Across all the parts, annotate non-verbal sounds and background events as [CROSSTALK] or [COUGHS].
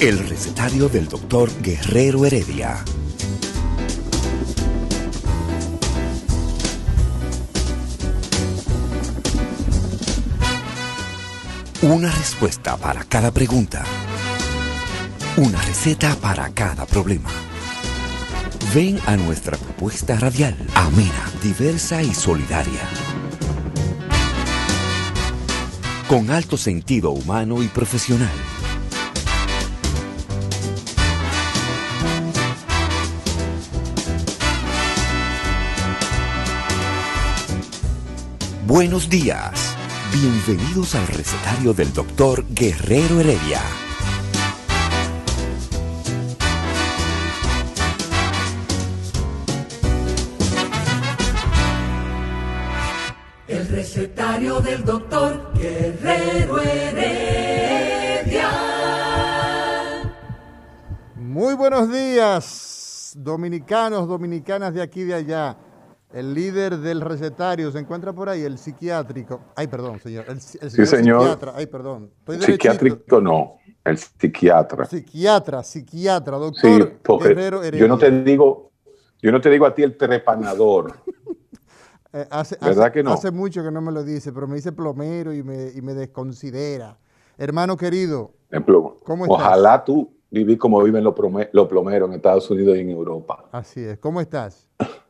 El recetario del doctor Guerrero Heredia. Una respuesta para cada pregunta. Una receta para cada problema. Ven a nuestra propuesta radial, amena, diversa y solidaria. Con alto sentido humano y profesional. Buenos días. Bienvenidos al recetario del doctor Guerrero Heredia. El recetario del doctor Guerrero Heredia. Muy buenos días, dominicanos, dominicanas de aquí y de allá. El líder del recetario se encuentra por ahí, el psiquiátrico. Ay, perdón, señor. El, el Sí, señor. Psiquiatra. Ay, perdón. Estoy. Psiquiátrico no, el psiquiatra. Psiquiatra, psiquiatra, Sí, doctor porque Guerrero Heredia. yo no te digo, yo no te digo a ti el trepanador. [LAUGHS] Eh, hace, ¿Verdad hace- que no? Hace mucho que no me lo dice, pero me dice plomero y me, y me desconsidera. Hermano querido. ¿Cómo estás? Ojalá tú vivís como viven los plomeros en Estados Unidos y en Europa. así es. ¿Cómo estás? [COUGHS]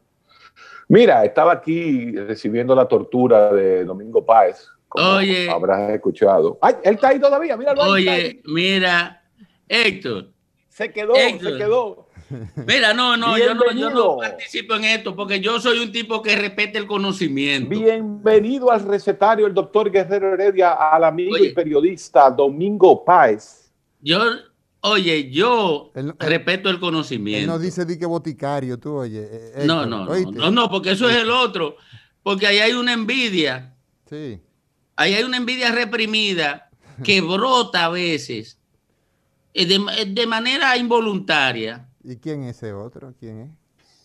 Mira, estaba aquí recibiendo la tortura de Domingo Páez. Como Oye. Habrás escuchado. Ay, él está ahí todavía, míralo Oye, ahí. mira, Héctor, Se quedó, Héctor. se quedó. mira, no, no, yo no, yo no participo en esto porque yo soy un tipo que respeta el conocimiento. Bienvenido al recetario el doctor Guerrero Heredia, al amigo Oye. y periodista Domingo Páez. Yo, oye, yo Él él- respeto el Él conocimiento. no dice di que boticario, tú oye. eh, no, Héctor, no, no, no, no, porque eso es el otro. Porque ahí hay una envidia, Sí. ahí hay una envidia reprimida que [LAUGHS] brota a veces eh, de, de manera involuntaria. ¿Y quién es ese otro? ¿Quién es?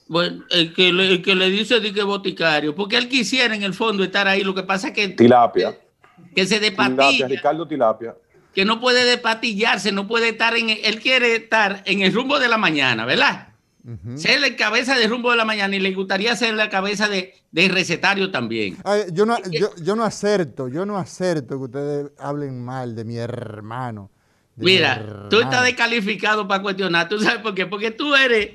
Bueno, el que le, el que le dice di que boticario, porque él quisiera en el fondo estar ahí. Lo que pasa es que, Tilapia. que se Tilapia, despatilla, Ricardo Tilapia. Que no puede despatillarse, no puede estar en. Él quiere estar en el rumbo de la mañana, ¿verdad? Ujú. Ser la cabeza del rumbo de la mañana y le gustaría ser la cabeza de, de recetario también. Ay, yo, no, yo, yo no acerto, yo no acerto que ustedes hablen mal de mi hermano. de mi Mira, tú estás descalificado para cuestionar. ¿Tú sabes por qué? Porque tú eres.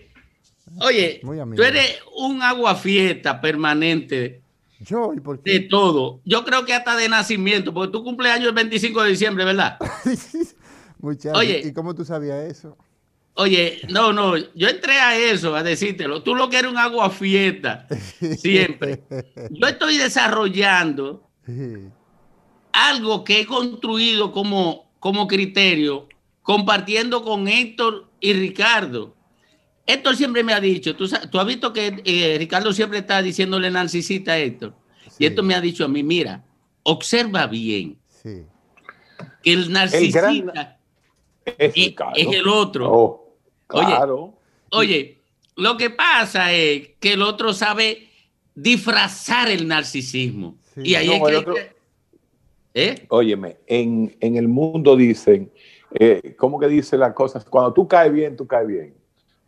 Oye, tú eres un aguafiesta permanente Yo, ¿y por de qué? todo. Yo creo que hasta de nacimiento, porque tú cumpleaños el 25 de diciembre, ¿verdad? [LAUGHS] Muchacho, Oye. ¿y cómo tú sabías eso? Oye, no, no, yo entré a eso, a decírtelo. Tú lo que eres un aguafiesta, [LAUGHS] siempre. Yo estoy desarrollando algo que he construido como, como criterio, compartiendo con Héctor y Ricardo. Héctor siempre me ha dicho, tú, has visto que eh, Ricardo siempre está diciéndole narcisista a Héctor. Sí. Y Héctor me ha dicho a mí, mira, observa bien Sí. que el narcisista Es es, Ricardo. es el otro. Oh, Oye. claro. Oye, lo que pasa es que el otro sabe disfrazar el narcisismo. Sí. Y ahí No, es que... otro- ¿Eh? Óyeme, en, en el mundo dicen, eh, ¿cómo que dice las cosas? Cuando tú caes bien, tú caes bien.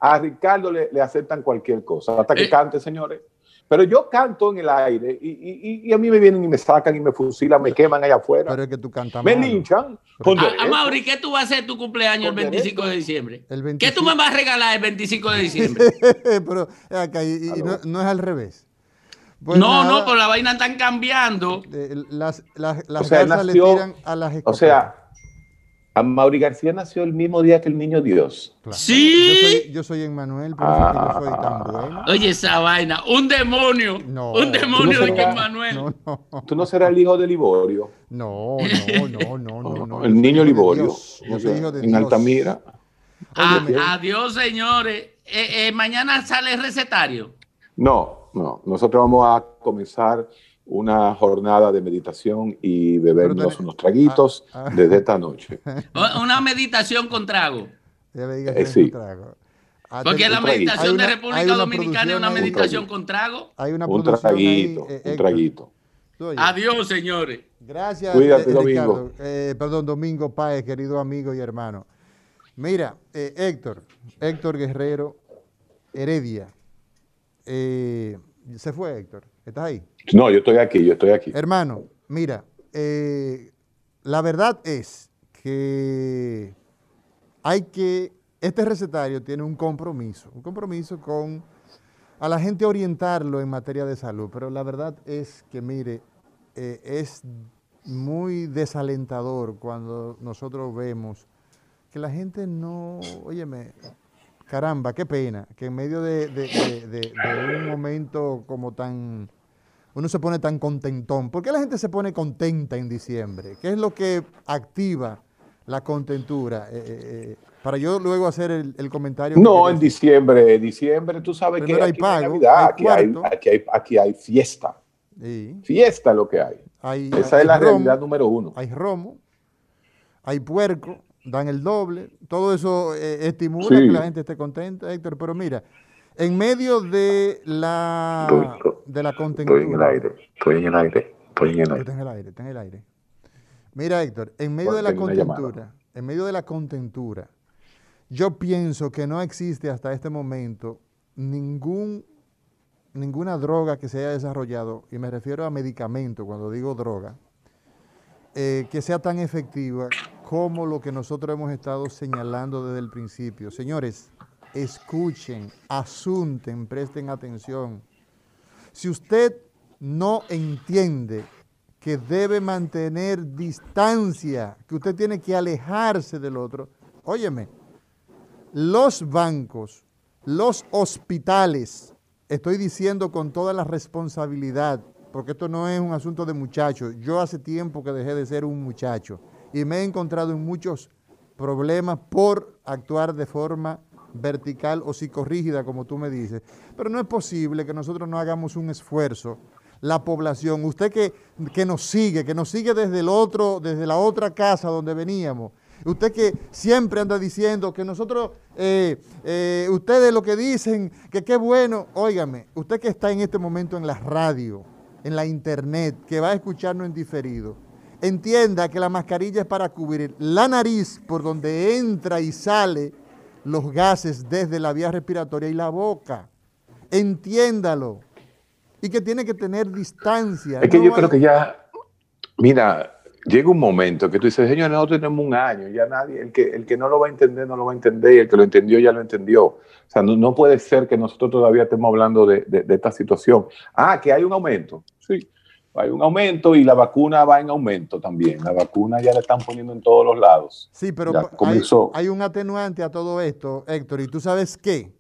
A Ricardo le, le aceptan cualquier cosa, hasta que Eh. cante, señores. Pero yo canto en el aire y, y- y- a mí me vienen y me sacan y me fusilan, me queman allá afuera. Pero es que tú cantas me mal. linchan. con A, a. Mauri, ¿qué tú vas a hacer tu cumpleaños el Con 25 de diciembre? El ¿Qué tú 25. me vas a regalar el 25 de diciembre? [LAUGHS] Pero acá, y, y no, no es al revés. Pues no, nada, no, con la vaina están cambiando. eh, las, las, las O sea, le tiran a las O escopetas. sea, a Mauri García nació el mismo día que el niño Dios. Claro. Sí. Yo soy, yo soy Emmanuel, por eso es que yo soy tan Ah. bueno. Oye, esa vaina, un demonio. No. un demonio no de que serás- Manuel. No, no, Tú no serás el hijo de Liborio, no, no, no, no, no, no. el niño Liborio, Yo soy hijo de en Dios. Altamira. A- Óyeme. adiós, señores. Eh, eh, mañana sale el recetario. No, no. Nosotros vamos a comenzar una jornada de meditación y bebernos unos traguitos ah, ah. desde esta noche. [LAUGHS] Una meditación con trago. Ya me digas Eh, sí. trago. Ah, Porque la meditación una- de República Dominicana es una meditación Un con trago. Hay una Un ahí, traguito, eh, un traguito. Adiós, señores. Gracias, Cuídate, eh, Domingo. Ricardo. Eh, perdón, Domingo Páez, querido amigo y hermano. Mira, eh, Héctor, Héctor Guerrero Heredia. Eh, se fue Héctor, ¿estás ahí? No, yo estoy aquí, yo estoy aquí. Hermano, mira, eh, la verdad es que hay que, este recetario tiene un compromiso, un compromiso con a la gente orientarlo en materia de salud, pero la verdad es que, mire, es muy desalentador cuando nosotros vemos que la gente no, óyeme, caramba, qué pena, que en medio de, un momento como tan, uno se pone tan contentón. ¿Por qué la gente se pone contenta en diciembre? ¿Qué es lo que activa la contentura? Eh, eh, eh, para yo luego hacer el, comentario. No, en diciembre, diciembre, tú sabes que hay, Navidad, aquí, hay, aquí, hay, fiesta. Fiesta lo que hay. Esa es la realidad número uno. Hay romo, hay puerco, dan el doble, todo eso eh, estimula que la gente esté contenta, Héctor, pero mira, en medio de la, de la contentura... Estoy en el aire, estoy en el aire, estoy en el aire. Está en el aire, está en el aire. Mira, Héctor, en medio de la contentura, en medio de la contentura, yo pienso que no existe hasta este momento ningún, ninguna droga que se haya desarrollado, y me refiero a medicamento cuando digo droga, eh, que sea tan efectiva como lo que nosotros hemos estado señalando desde el principio. Señores, escuchen, asunten, presten atención. Si usted no entiende que debe mantener distancia, que usted tiene que alejarse del otro, óyeme, los bancos, los hospitales, estoy diciendo con toda la responsabilidad, porque esto no es un asunto de muchachos. Yo hace tiempo que dejé de ser un muchacho y me he encontrado en muchos problemas por actuar de forma vertical o psicorrígida, como tú me dices. Pero no es posible que nosotros no hagamos un esfuerzo, la población, usted que, que nos sigue, que nos sigue desde el otro, desde la otra casa donde veníamos, usted que siempre anda diciendo que nosotros, eh, eh, ustedes lo que dicen, que qué bueno, óigame, usted que está en este momento en la radio, en la internet, que va a escucharnos en diferido, entienda que la mascarilla es para cubrir la nariz por donde entra y sale los gases desde la vía respiratoria y la boca. Entiéndalo. Y que tiene que tener distancia. Es que yo creo que ya, mira, llega un momento que tú dices, señor, no tenemos un año, ya nadie, el que, el que no lo va a entender, no lo va a entender, y el que lo entendió, ya lo entendió. O sea, no, puede ser que nosotros todavía estemos hablando de, de esta situación. Ah, que hay un aumento. Sí, hay un aumento y la vacuna va en aumento también. La vacuna ya la están poniendo en todos los lados. Sí, pero hay, un atenuante a todo esto, Héctor, y tú sabes qué,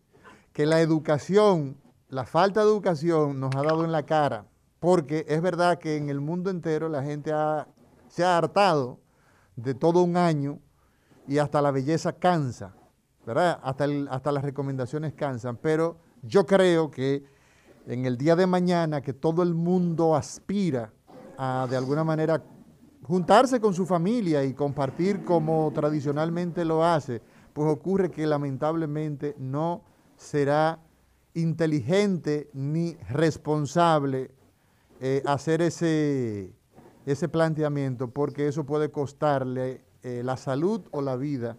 que la educación, la falta de educación nos ha dado en la cara, porque es verdad que en el mundo entero la gente se ha hartado de todo un año y hasta la belleza cansa, ¿verdad? Hasta, hasta las recomendaciones cansan, pero yo creo que en el día de mañana que todo el mundo aspira a de alguna manera juntarse con su familia y compartir como tradicionalmente lo hace, pues ocurre que lamentablemente no será inteligente ni responsable eh, hacer ese, ese planteamiento porque eso puede costarle eh, la salud o la vida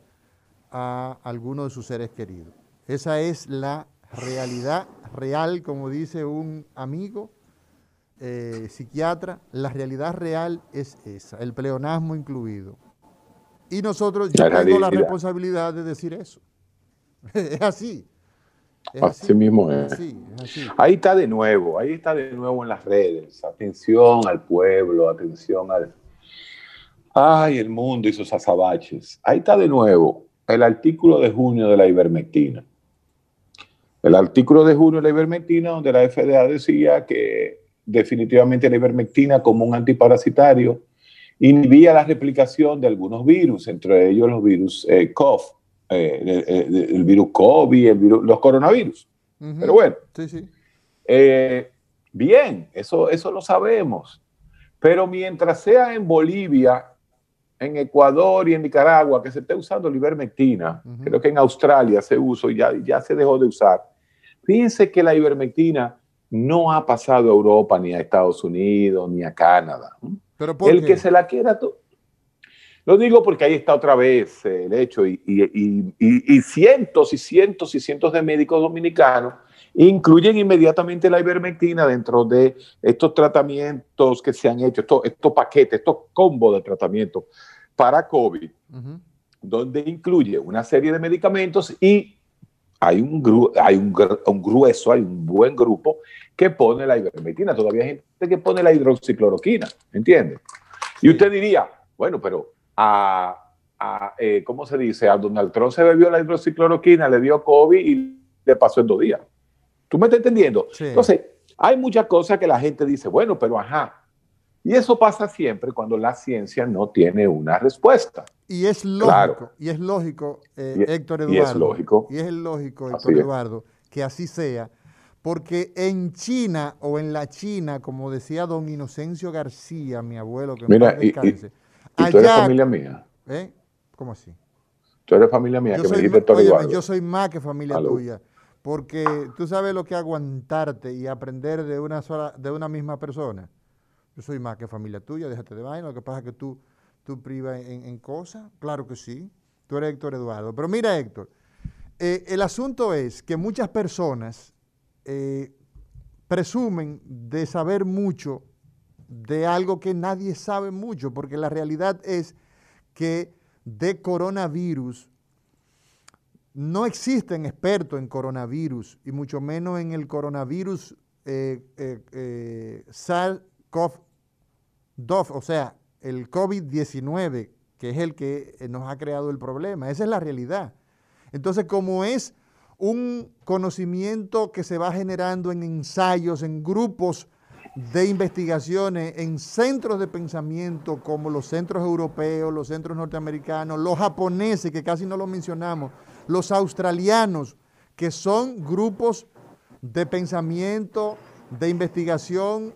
a alguno de sus seres queridos. Esa es la realidad real, como dice un amigo eh, psiquiatra, la realidad real es esa, el pleonasmo incluido. Y nosotros, yo tengo la responsabilidad de decir eso. [LAUGHS] es así. así, mismo es. Ahí está de nuevo, ahí está de nuevo en las redes. Atención al pueblo, atención al... Ay, el mundo y sus azabaches. Ahí está de nuevo el artículo de junio de la ivermectina. El artículo de junio de la ivermectina, donde la FDA decía que definitivamente la ivermectina como un antiparasitario inhibía la replicación de algunos virus, entre ellos los virus eh, COV, eh, el, virus COVID, los coronavirus. Pero bueno, eh, bien, eso, eso lo sabemos. Pero mientras sea en Bolivia, en Ecuador y en Nicaragua que se esté usando la ivermectina, creo que en Australia se usó y ya, ya se dejó de usar, Fíjense que la ivermectina no ha pasado a Europa, ni a Estados Unidos, ni a Canadá. ¿Pero El que se la quiera, Lo digo porque ahí está otra vez el hecho y, cientos y cientos y cientos de médicos dominicanos incluyen inmediatamente la ivermectina dentro de estos tratamientos que se han hecho, estos, paquetes, estos combos de tratamientos para COVID, donde incluye una serie de medicamentos y hay, un, hay un, grueso, hay un buen grupo que pone la ivermectina. Todavía hay gente que pone la hidroxicloroquina, ¿entiendes? Y usted diría, bueno, pero a, eh, ¿cómo se dice? A Donald Trump se bebió la hidroxicloroquina, le dio COVID y le pasó en dos días. ¿Tú me estás entendiendo? Entonces, hay muchas cosas que la gente dice, bueno, pero ajá. Y eso pasa siempre cuando la ciencia no tiene una respuesta. Y es lógico, y es lógico, eh, Héctor Eduardo. Y es lógico. Y es lógico, Héctor Eduardo, que así sea. Porque en China o en la China, como decía don Inocencio García, mi abuelo, que Mira, me descanse, ¿Y tú eres familia mía? ¿Eh? ¿Cómo así? Tú eres familia mía, yo que soy, me dijiste Yo soy más que familia tuya. Porque tú sabes lo que aguantarte y aprender de una sola, de una misma persona. Yo soy más que familia tuya, déjate de vaina. Lo que pasa es que tú, tú privas en, cosas. Claro que sí. Tú eres Héctor Eduardo. Pero mira, Héctor, eh, el asunto es que muchas personas eh, presumen de saber mucho de algo que nadie sabe mucho, porque la realidad es que de coronavirus no existen expertos en coronavirus y mucho menos en el coronavirus eh, eh, eh SARS-CoV-2, o sea, el COVID-19, que es el que nos ha creado el problema. Esa es la realidad. Entonces, como es un conocimiento que se va generando en ensayos, en grupos de investigaciones en centros de pensamiento como los centros europeos, los centros norteamericanos, los japoneses, que casi no lo mencionamos, los australianos, que son grupos de pensamiento, de investigación,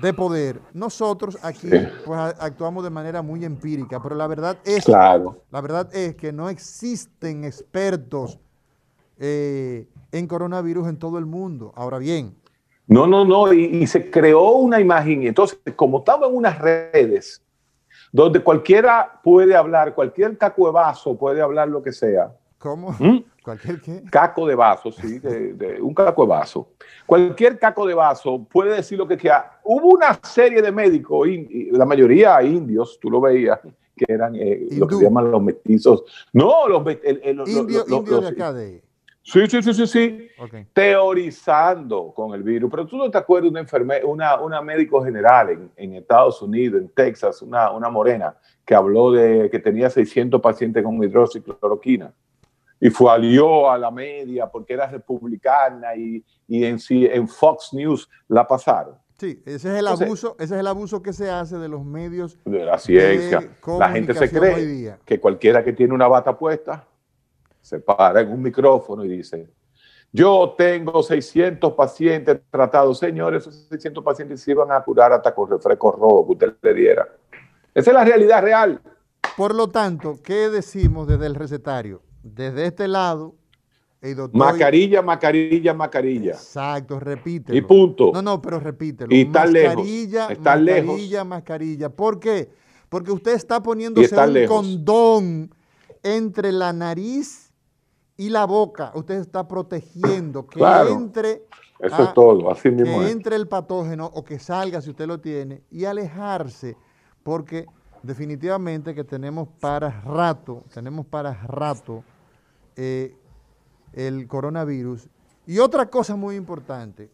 de poder. Nosotros aquí pues, actuamos de manera muy empírica, pero la verdad es, claro. la verdad es que no existen expertos eh, en coronavirus en todo el mundo. Ahora bien, no, no, no, y, se creó una imagen. Y entonces, como estaba en unas redes donde cualquiera puede hablar, cualquier vaso puede hablar lo que sea. ¿Cómo? ¿Mm? ¿Cualquier qué? Caco de vaso, sí, de, un caco de vaso. Cualquier caco de vaso puede decir lo que quiera. Hubo una serie de médicos, la mayoría indios, tú lo veías, que eran eh, lo que se llaman los mestizos. No, los, indios de acá de Sí, sí, sí, sí, sí. Teorizando con el virus. Pero tú no te acuerdas de una, una, médico general en, Estados Unidos, en Texas, una, una morena, que habló de que tenía 600 pacientes con hidroxicloroquina y fue alió a la media porque era republicana y, y en, en Fox News la pasaron. Sí, ese es el abuso, ese es el abuso que se hace de los medios de la ciencia. la gente se cree que cualquiera que tiene una bata puesta se para en un micrófono y dice, yo tengo 600 pacientes tratados, señores, esos 600 pacientes se iban a curar hasta con refresco rojo que usted le diera. Esa es la realidad real. Por lo tanto, ¿qué decimos desde el recetario? Desde este lado, el doctor... Mascarilla, mascarilla, mascarilla. Exacto, repítelo. Y punto. No, no, pero repítelo. Y está mascarilla, lejos. Está mascarilla, mascarilla. ¿Por qué? Porque usted está poniéndose un condón entre la nariz y la boca, usted está protegiendo que entre. Eso es todo, así mismo. Que entre el patógeno o que salga si usted lo tiene y alejarse, porque definitivamente que tenemos para rato, tenemos para rato eh, el coronavirus. Y otra cosa muy importante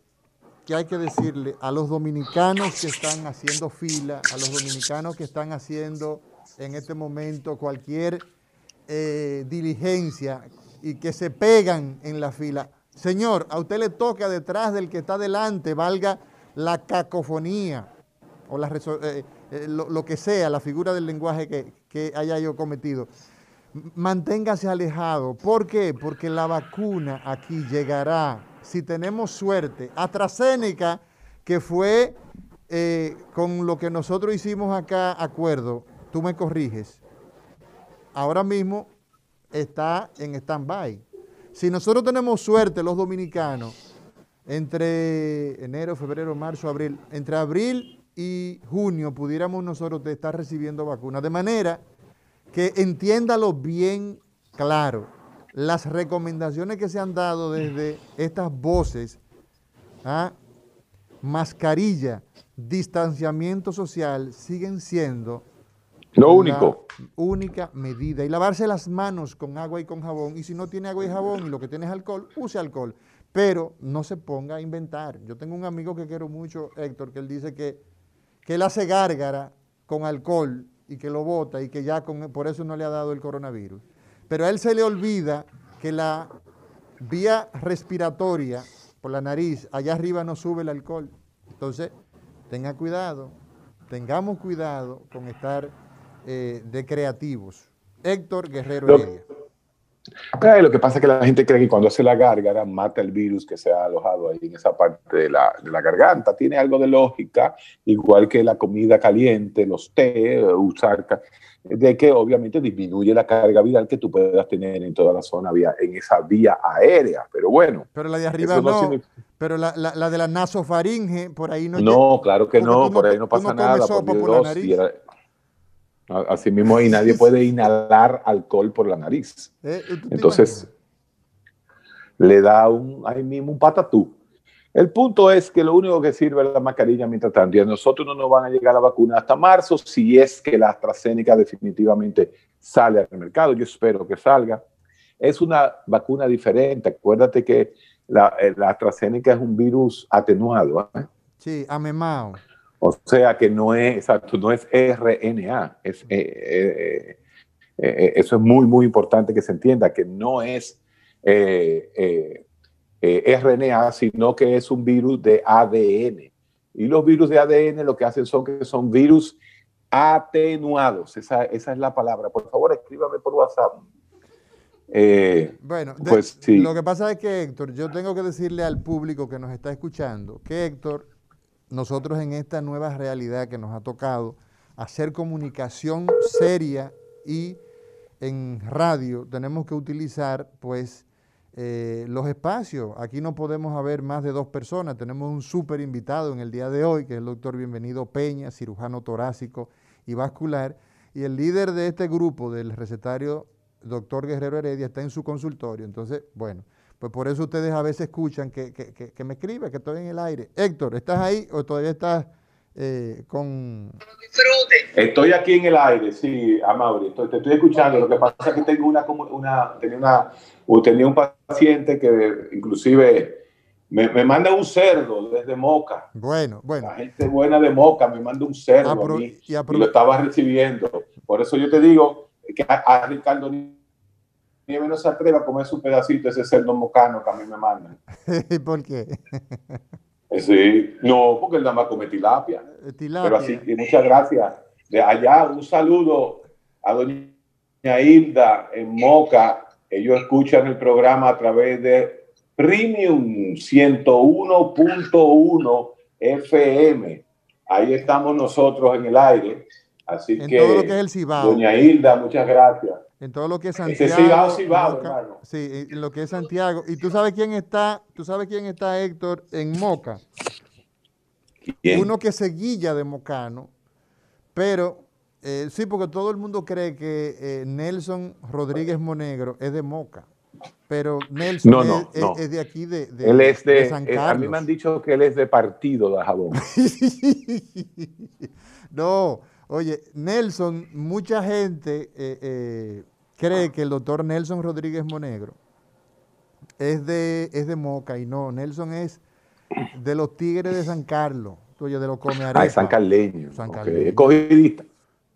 que hay que decirle a los dominicanos que están haciendo fila, a los dominicanos que están haciendo en este momento cualquier eh, diligencia y que se pegan en la fila. Señor, a usted le toca detrás del que está delante, valga la cacofonía o la, eh, eh, lo, que sea, la figura del lenguaje que, que haya yo cometido. Manténgase alejado. ¿Por qué? Porque la vacuna aquí llegará, si tenemos suerte. AstraZeneca, que fue eh, con lo que nosotros hicimos acá acuerdo, tú me corriges. Ahora mismo está en stand-by. Si nosotros tenemos suerte, los dominicanos, entre enero, febrero, marzo, abril, entre abril y junio pudiéramos nosotros estar recibiendo vacunas. De manera que entiéndalo bien claro. Las recomendaciones que se han dado desde estas voces, ¿ah? mascarilla, distanciamiento social, siguen siendo lo único. Única medida. Y lavarse las manos con agua y con jabón. Y si no tiene agua y jabón y lo que tiene es alcohol, use alcohol. Pero no se ponga a inventar. Yo tengo un amigo que quiero mucho, Héctor, que él dice que, que él hace gárgara con alcohol y que lo bota y que ya con, por eso no le ha dado el coronavirus. Pero a él se le olvida que la vía respiratoria por la nariz, allá arriba no sube el alcohol. Entonces, tenga cuidado, tengamos cuidado con estar eh, de creativos. Héctor Guerrero Heredia. Lo que pasa es que la gente cree que cuando hace la gárgara mata el virus que se ha alojado ahí en esa parte de la, de la garganta. Tiene algo de lógica, igual que la comida caliente, los té, usar, de que obviamente disminuye la carga viral que tú puedas tener en toda la zona, vía, en esa vía aérea. Pero bueno. Pero la de arriba no. pero la, la, de la nasofaringe, por ahí no. No, claro que no, por ahí no pasa nada. por la nariz. Así mismo, y nadie puede inhalar alcohol por la nariz. Eh, Entonces, le da un, ahí mismo un patatú. El punto es que lo único que sirve es la mascarilla mientras tanto. Y a nosotros no nos van a llegar la vacuna hasta marzo, si es que la AstraZeneca definitivamente sale al mercado. Yo espero que salga. Es una vacuna diferente. Acuérdate que la, eh, la AstraZeneca es un virus atenuado. ¿eh? Sí, amemao. O sea que no es, exacto, no es RNA. Es, eh, eh, eh, eso es muy, muy importante que se entienda, que no es RNA, sino que es un virus de ADN. Y los virus de ADN lo que hacen son que son virus atenuados. Esa, esa es la palabra. Por favor, escríbame por WhatsApp. bueno, pues, sí. lo que pasa es que Héctor, yo tengo que decirle al público que nos está escuchando que Héctor nosotros en esta nueva realidad que nos ha tocado hacer comunicación seria y en radio tenemos que utilizar pues eh, los espacios. Aquí no podemos haber más de dos personas. Tenemos un súper invitado en el día de hoy, que es el doctor Bienvenido Peña, cirujano torácico y vascular. Y el líder de este grupo del recetario, doctor Guerrero Heredia, está en su consultorio. Entonces, bueno, pues por eso ustedes a veces escuchan que, me escribe, que estoy en el aire. Héctor, ¿estás ahí o todavía estás eh, con... Estoy aquí en el aire, sí, Amaury, te estoy escuchando. Lo que pasa es que tengo una, una, tenía, una, tenía un paciente que inclusive me, manda un cerdo desde Moca. Bueno, bueno. La gente buena de Moca me manda un cerdo a mí y, lo estaba recibiendo. Por eso yo te digo que a, a Ricardo ni menos se atreva a comer su pedacito ese cerdo mocano que a mí me mandan. [LAUGHS] ¿Por qué? Eh, sí, no, porque él nada más come tilapia. Tilapia. Pero así, y muchas gracias. De allá, un saludo a doña Hilda en Moca. Ellos escuchan el programa a través de Premium 101.1 FM. Ahí estamos nosotros en el aire. Así que, todo lo que es el Cibao. doña Hilda, muchas gracias en todo lo que es Santiago. Sí, en lo que es Santiago. Y tú sabes quién está, tú sabes quién está Héctor en Moca. Uno que se guilla de Mocano, pero eh, sí, porque todo el mundo cree que eh, Nelson Rodríguez Monegro es de Moca. Pero Nelson es, de aquí, de, de, él es de, San Carlos. a mí me han dicho que él es de partido de Jabón. [LAUGHS] no, oye, Nelson, mucha gente eh, cree que el doctor Nelson Rodríguez Monegro es de, es de Moca y no, Nelson es de los Tigres de San Carlos, de los Comearepa. Ah, es San Carleño. San Escogidista.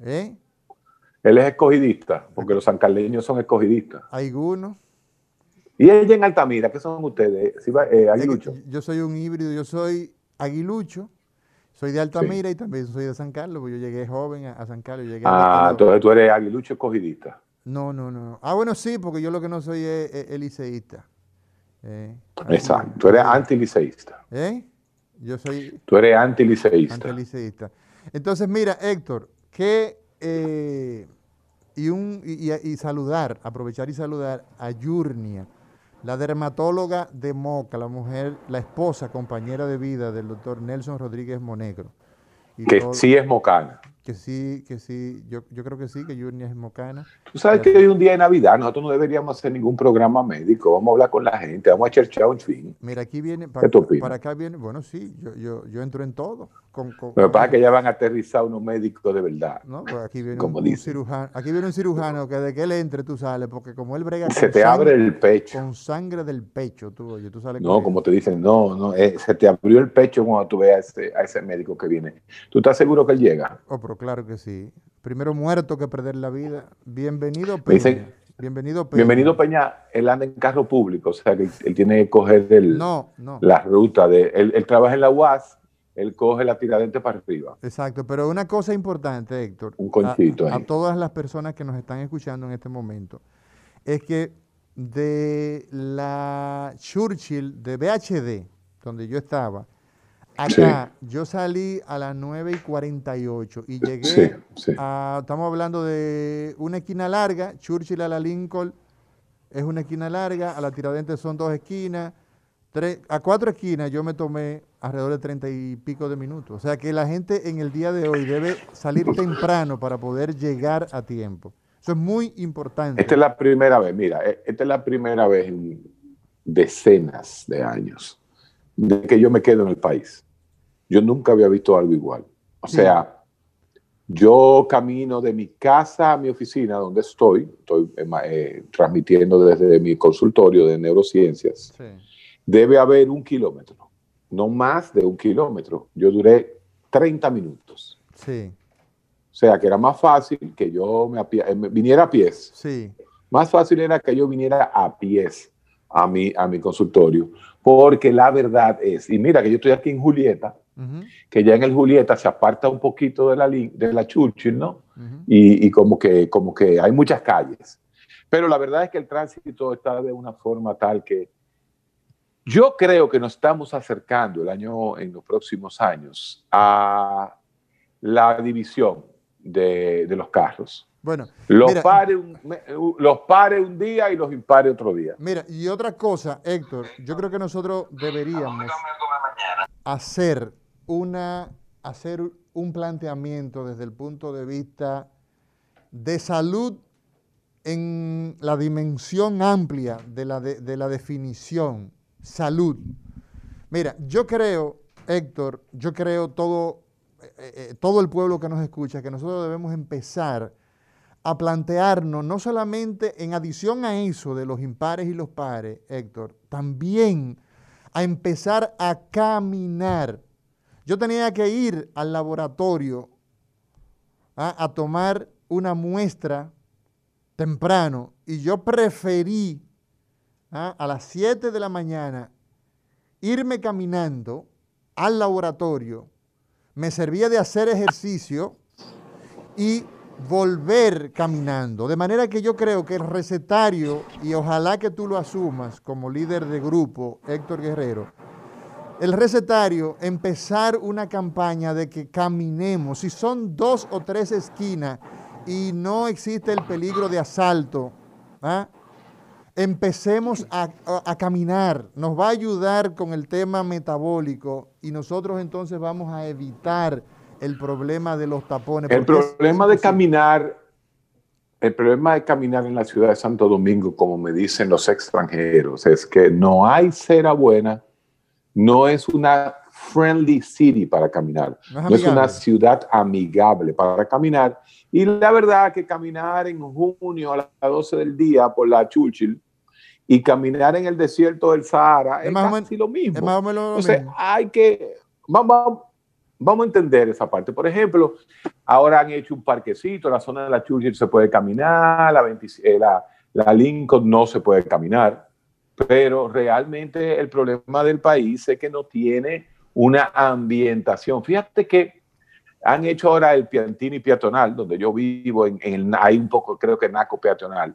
¿Eh? Él es escogidista, porque los sancarleños son escogidistas. Algunos. ¿Y ella en Altamira? ¿Qué son ustedes? Eh, aguilucho. Yo soy un híbrido, yo soy aguilucho, soy de Altamira y también soy de San Carlos, porque yo llegué joven a, San Carlos. ah, entonces tú eres aguilucho escogidista. No, no, no. Ah, bueno, sí, porque yo lo que no soy es, liceísta. Eh, Exacto, tú eres antiliceísta. ¿Eh? Yo soy... Tú eres antiliceísta. Antiliceísta. Entonces, mira, Héctor, que... Eh, y, un, y, saludar, aprovechar y saludar a Yurnia, la dermatóloga de Moca, la mujer, la esposa, compañera de vida del doctor Nelson Rodríguez Monegro. que sí es mocana. Que sí, que sí, yo, yo creo que sí, que Junior es mocana. Tú sabes que hoy es un día de Navidad, nosotros no deberíamos hacer ningún programa médico, vamos a hablar con la gente, vamos a cherchar un fin. Mira, aquí viene, para, para acá viene, bueno, sí, yo, yo, yo entro en todo. Con, con, Lo que pasa es que ya van a aterrizar unos médicos de verdad. No, pues aquí viene un, cirujano, aquí viene un cirujano que de que él entre tú sales, porque como él brega Se te abre el pecho. Con sangre del pecho, tú, oye, tú sales No, como te dicen, no, no, eh, se te abrió el pecho cuando tú veas a ese, a ese médico que viene. ¿Tú estás seguro que él llega? Oh, pero claro que sí. Primero muerto que perder la vida. Bienvenido, Peña. bienvenido, Peña. Bienvenido, Peña. Él anda en carro público, o sea que él tiene que coger el, la ruta. de él, trabaja en la UAS, él coge la tiradente para arriba. Exacto, pero una cosa importante, Héctor. Un conchito a, a todas las personas que nos están escuchando en este momento, es que de la Churchill de BHD, donde yo estaba, Acá yo salí a las 9 y 48 y llegué a, estamos hablando de una esquina larga, Churchill a la Lincoln es una esquina larga, a la Tiradentes son dos esquinas, tres, a cuatro esquinas yo me tomé alrededor de 30 y pico de minutos. O sea que la gente en el día de hoy debe salir temprano para poder llegar a tiempo. Eso es muy importante. Esta es la primera vez, mira, e, esta es la primera vez en decenas de años de que yo me quedo en el país. Yo nunca había visto algo igual. O sea, yo camino de mi casa a mi oficina, donde estoy, estoy eh, eh, transmitiendo desde mi consultorio de neurociencias. Debe haber un kilómetro, no más de un kilómetro. Yo duré 30 minutos. Sí. O sea, que era más fácil que yo me, eh, viniera a pies. Sí. Más fácil era que yo viniera a pies a mi, a mi consultorio, porque la verdad es, y mira que yo estoy aquí en Julieta, que ya en el Julieta se aparta un poquito de la, de la Churchill, ¿no? y, como, que, como que hay muchas calles. Pero la verdad es que el tránsito está de una forma tal que yo creo que nos estamos acercando el año, en los próximos años, a la división de, de los carros. Bueno, los, pare un, los pare un día y los impare otro día. Mira, y otra cosa, Héctor, yo creo que nosotros deberíamos hacer una, hacer un planteamiento desde el punto de vista de salud en la dimensión amplia de la, de, la definición, salud. Mira, yo creo, Héctor, yo creo todo, eh, eh, todo el pueblo que nos escucha, que nosotros debemos empezar a plantearnos, no solamente en adición a eso de los impares y los pares, Héctor, también a empezar a caminar. Yo tenía que ir al laboratorio ¿ah? a tomar una muestra temprano y yo preferí ¿ah? a las 7 de la mañana irme caminando al laboratorio, me servía de hacer ejercicio y volver caminando. De manera que yo creo que el recetario, y ojalá que tú lo asumas como líder de grupo, Héctor Guerrero, el recetario, empezar una campaña de que caminemos, si son dos o tres esquinas y no existe el peligro de asalto, ¿ah? Empecemos a, a, caminar, nos va a ayudar con el tema metabólico y nosotros entonces vamos a evitar el problema de los tapones. El problema de caminar, el problema de caminar en la ciudad de Santo Domingo, como me dicen los extranjeros, es que no hay cera buena, no es una friendly city para caminar, no es, una ciudad amigable para caminar. Y la verdad que caminar en junio a las 12 del día por la Churchill y caminar en el desierto del Sahara es, casi lo mismo. Es más o menos lo hay que, vamos, Vamos a entender esa parte. Por ejemplo, ahora han hecho un parquecito, la zona de la Churchill se puede caminar, la, eh, la, la Lincoln no se puede caminar, pero realmente el problema del país es que no tiene una ambientación. Fíjate que han hecho ahora el Piantini peatonal, donde yo vivo, en, en, hay un poco, creo que Naco peatonal,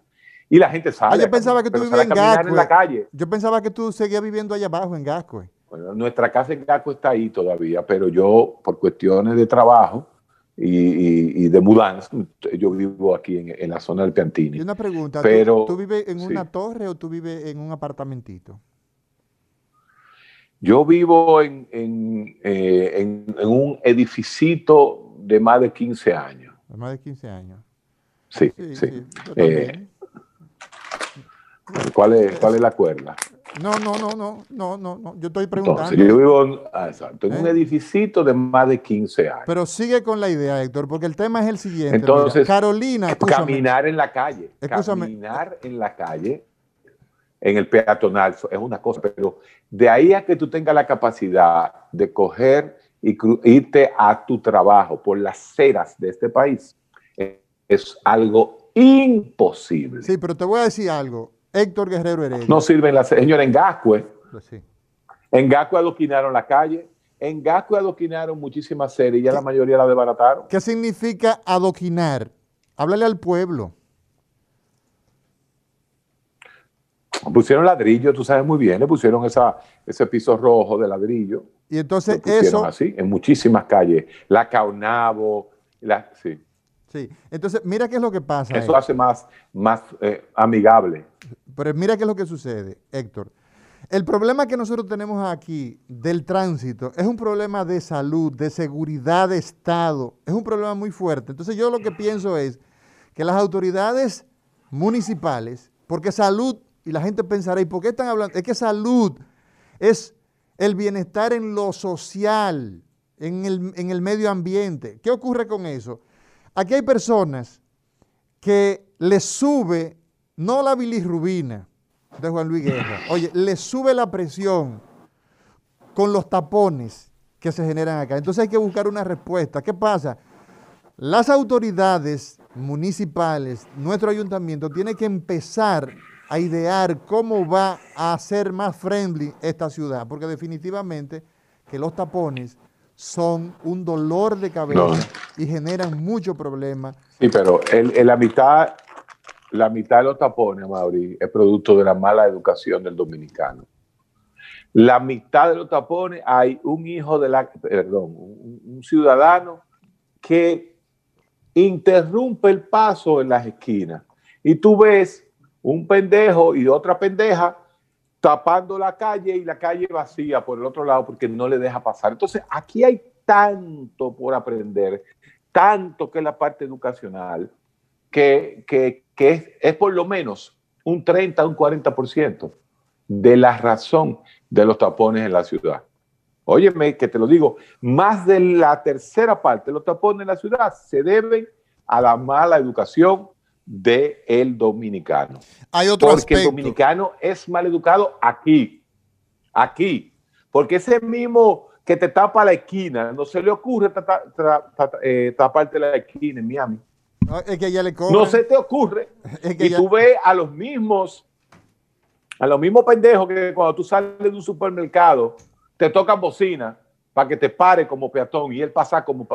y la gente sale. Ah, yo pensaba que tú vivías en Gasco. En la calle. Yo pensaba que tú seguías viviendo allá abajo en Gasco. Bueno, nuestra casa en Gaco está ahí todavía, pero yo, por cuestiones de trabajo y, de mudanza, yo vivo aquí en, la zona del Piantini. Y una pregunta, pero, ¿tú, vives en una torre o tú vives en un apartamentito? Yo vivo en, en, eh, un edificito de más de 15 años. De más de 15 años. Sí, sí. Eh, ¿cuál, es, ¿Cuál es la cuerda? No, no, no, no, no, no, no. Yo estoy preguntando. Entonces, yo vivo en, ah, un ¿Eh? edificio de más de 15 años. Pero sigue con la idea, Héctor, porque el tema es el siguiente. Entonces, Carolina, caminar en la calle. Caminar en la calle, en el peatonal, es una cosa, pero de ahí a que tú tengas la capacidad de coger y irte a tu trabajo por las ceras de este país, es algo imposible. Sí, pero te voy a decir algo. Héctor Guerrero Heredia. No sirven las... Señor, en Gascue. Pues sí. En Gascue adoquinaron la calle. En Gascue adoquinaron muchísimas series y ya la mayoría la desbarataron. ¿Qué significa adoquinar? Háblale al pueblo. Pusieron ladrillo, tú sabes muy bien, le pusieron esa, ese piso rojo de ladrillo. Y entonces eso... así, en muchísimas calles. La Caunabo, la, sí. Sí, entonces mira qué es lo que pasa. Eso hace más, más eh, amigable. Pero mira qué es lo que sucede, Héctor. El problema que nosotros tenemos aquí del tránsito es un problema de salud, de seguridad de Estado, es un problema muy fuerte. Entonces yo lo que pienso es que las autoridades municipales, porque salud, y la gente pensará, ¿y por qué están hablando? Es que salud es el bienestar en lo social, en el, en el medio ambiente. ¿Qué ocurre con eso? Aquí hay personas que les sube, no la bilirrubina de Juan Luis Guerra, oye, les sube la presión con los tapones que se generan acá. Entonces hay que buscar una respuesta. ¿Qué pasa? Las autoridades municipales, nuestro ayuntamiento, tiene que empezar a idear cómo va a ser más friendly esta ciudad, porque definitivamente que los tapones son un dolor de cabeza y generan mucho problema. Sí, pero en, la mitad, la mitad de los tapones, Mauri, es producto de la mala educación del dominicano. La mitad de los tapones hay un hijo de la, perdón, un, ciudadano que interrumpe el paso en las esquinas. Y tú ves un pendejo y otra pendeja tapando la calle y la calle vacía por el otro lado porque no le deja pasar. Entonces, aquí hay tanto por aprender, tanto que la parte educacional, que, es, es, por lo menos un 30, un 40% de la razón de los tapones en la ciudad. Óyeme, que te lo digo, más de la tercera parte de los tapones en la ciudad se deben a la mala educación del el dominicano. Hay otro porque el dominicano es mal educado aquí, aquí, porque ese mismo que te tapa la esquina, no se le ocurre eh, taparte la esquina en Miami. No, es que ya le No se te ocurre. [LAUGHS] y tú ves a los mismos, a los mismos pendejos que cuando tú sales de un supermercado, te tocan bocina para que te pare como peatón y él pasa como...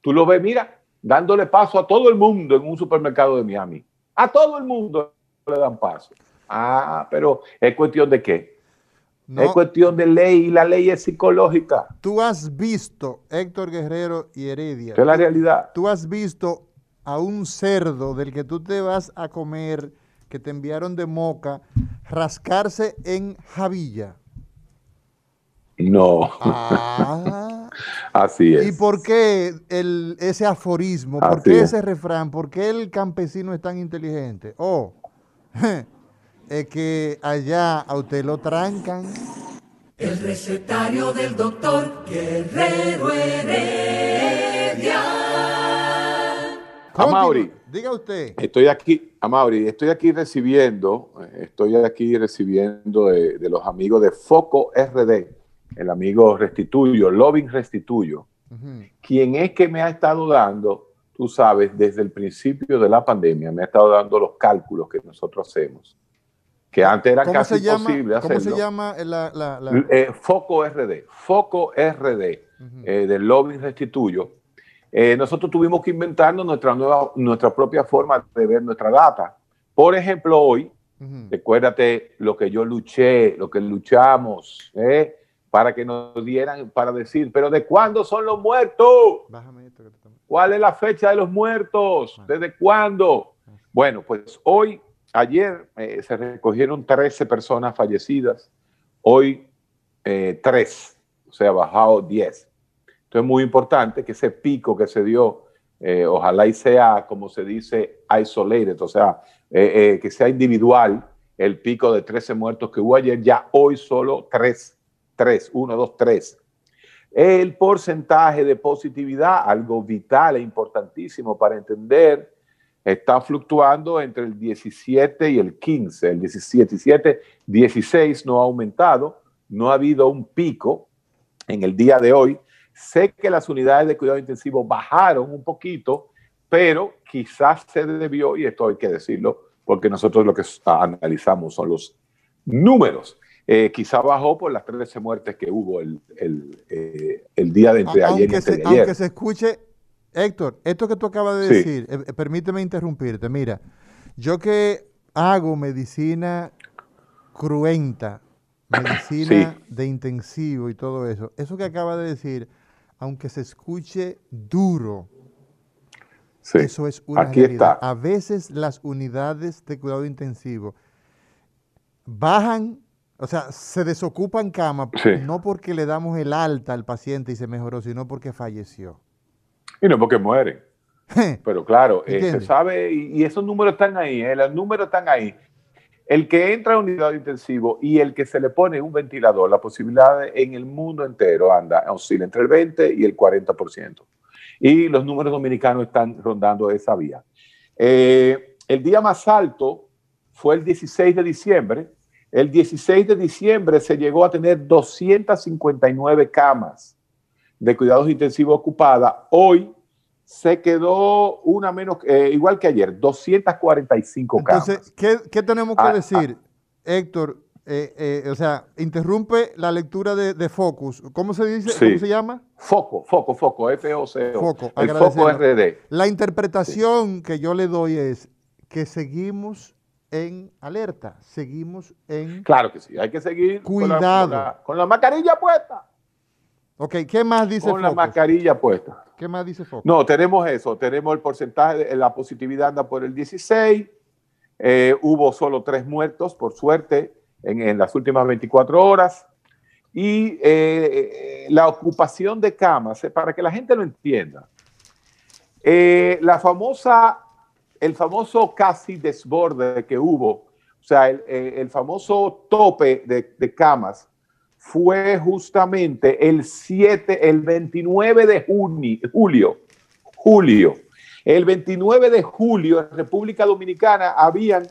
Tú lo ves, mira, dándole paso a todo el mundo en un supermercado de Miami. A todo el mundo le dan paso. Ah, pero es cuestión de qué? Es cuestión de ley y la ley es psicológica. Tú has visto, Héctor Guerrero y Heredia. es la realidad. Tú has visto a un cerdo del que tú te vas a comer, que te enviaron de moca, rascarse en Javilla. No. Ah. Así es. ¿Y por qué el, ese aforismo? ¿Por qué ese refrán? ¿Por qué el campesino es tan inteligente? Oh, [LAUGHS] es que allá a usted lo trancan. El recetario del doctor Guerrero Heredia. Amaury. Diga usted. Estoy aquí, Amaury, estoy aquí recibiendo, estoy aquí recibiendo de, de los amigos de Foco RD el amigo Restituyo, Loving Restituyo, quien es que me ha estado dando, tú sabes, desde el principio de la pandemia, me ha estado dando los cálculos que nosotros hacemos, que antes era casi imposible hacerlo. ¿Cómo se llama la...? Eh, Foco RD, Foco RD, eh, del Loving Restituyo. Eh, nosotros tuvimos que inventarnos nuestra, nueva, nuestra propia forma de ver nuestra data. Por ejemplo, hoy, recuérdate lo que yo luché, lo que luchamos, ¿eh? Para que nos dieran, para decir, pero ¿de cuándo son los muertos? ¿Cuál es la fecha de los muertos? ¿Desde cuándo? Bueno, pues hoy, ayer eh, se recogieron 13 personas fallecidas, hoy eh, 3, o sea, bajado 10. Entonces es muy importante que ese pico que se dio, eh, ojalá y sea, como se dice, isolated, o sea, eh, que sea individual el pico de 13 muertos que hubo ayer, ya hoy solo 3, 3, 1, 2, 3. El porcentaje de positividad, algo vital e importantísimo para entender, está fluctuando entre el 17 y el 15. El 17, 16 no ha aumentado, no ha habido un pico en el día de hoy. Sé que las unidades de cuidado intensivo bajaron un poquito, pero quizás se debió, y esto hay que decirlo, porque nosotros lo que analizamos son los números. Eh, quizá bajó por las 13 muertes que hubo el, eh, día de entre ayer y ayer. Aunque se escuche Héctor, esto que tú acabas de decir, eh, eh, permíteme interrumpirte. Mira, yo que hago medicina cruenta, medicina de intensivo y todo eso, eso que acabas de decir, aunque se escuche duro, eso es una Aquí realidad. Está. A veces las unidades de cuidado intensivo bajan, o sea, se desocupan cama, no porque le damos el alta al paciente y se mejoró, sino porque falleció. Y no porque mueren. [LAUGHS] Pero claro, eh, se sabe, y, esos números están ahí, eh, los números están ahí. El que entra a unidad de intensivo y el que se le pone un ventilador, la posibilidad en el mundo entero anda, oscila entre el 20 y el 40%. Y los números dominicanos están rondando esa vía. Eh, el día más alto fue el 16 de diciembre. El 16 de diciembre se llegó a tener 259 camas de cuidados intensivos ocupada, hoy se quedó una menos, eh, igual que ayer, 245 casos. Entonces, ¿qué, tenemos que ah, decir, ah. Héctor? Eh, eh, o sea, interrumpe la lectura de, Focus. ¿Cómo se dice? ¿Cómo se llama? Foco, Foco, Foco, F-O-C-O. Foco, el Foco RD. La interpretación que yo le doy es que seguimos en alerta, seguimos en... Claro que sí, hay que seguir cuidado. con la mascarilla puesta. Ok, ¿qué más dice Con la mascarilla puesta. ¿Qué más dice Focus? No, tenemos eso. Tenemos el porcentaje, de, la positividad anda por el 16. Eh, hubo solo tres muertos, por suerte, en, las últimas 24 horas. Y eh, la ocupación de camas, eh, para que la gente lo entienda. la famosa, el famoso casi desborde que hubo, o sea, el, famoso tope de, camas fue justamente el 7, el 29 de junio, julio, julio. El 29 de julio en República Dominicana habían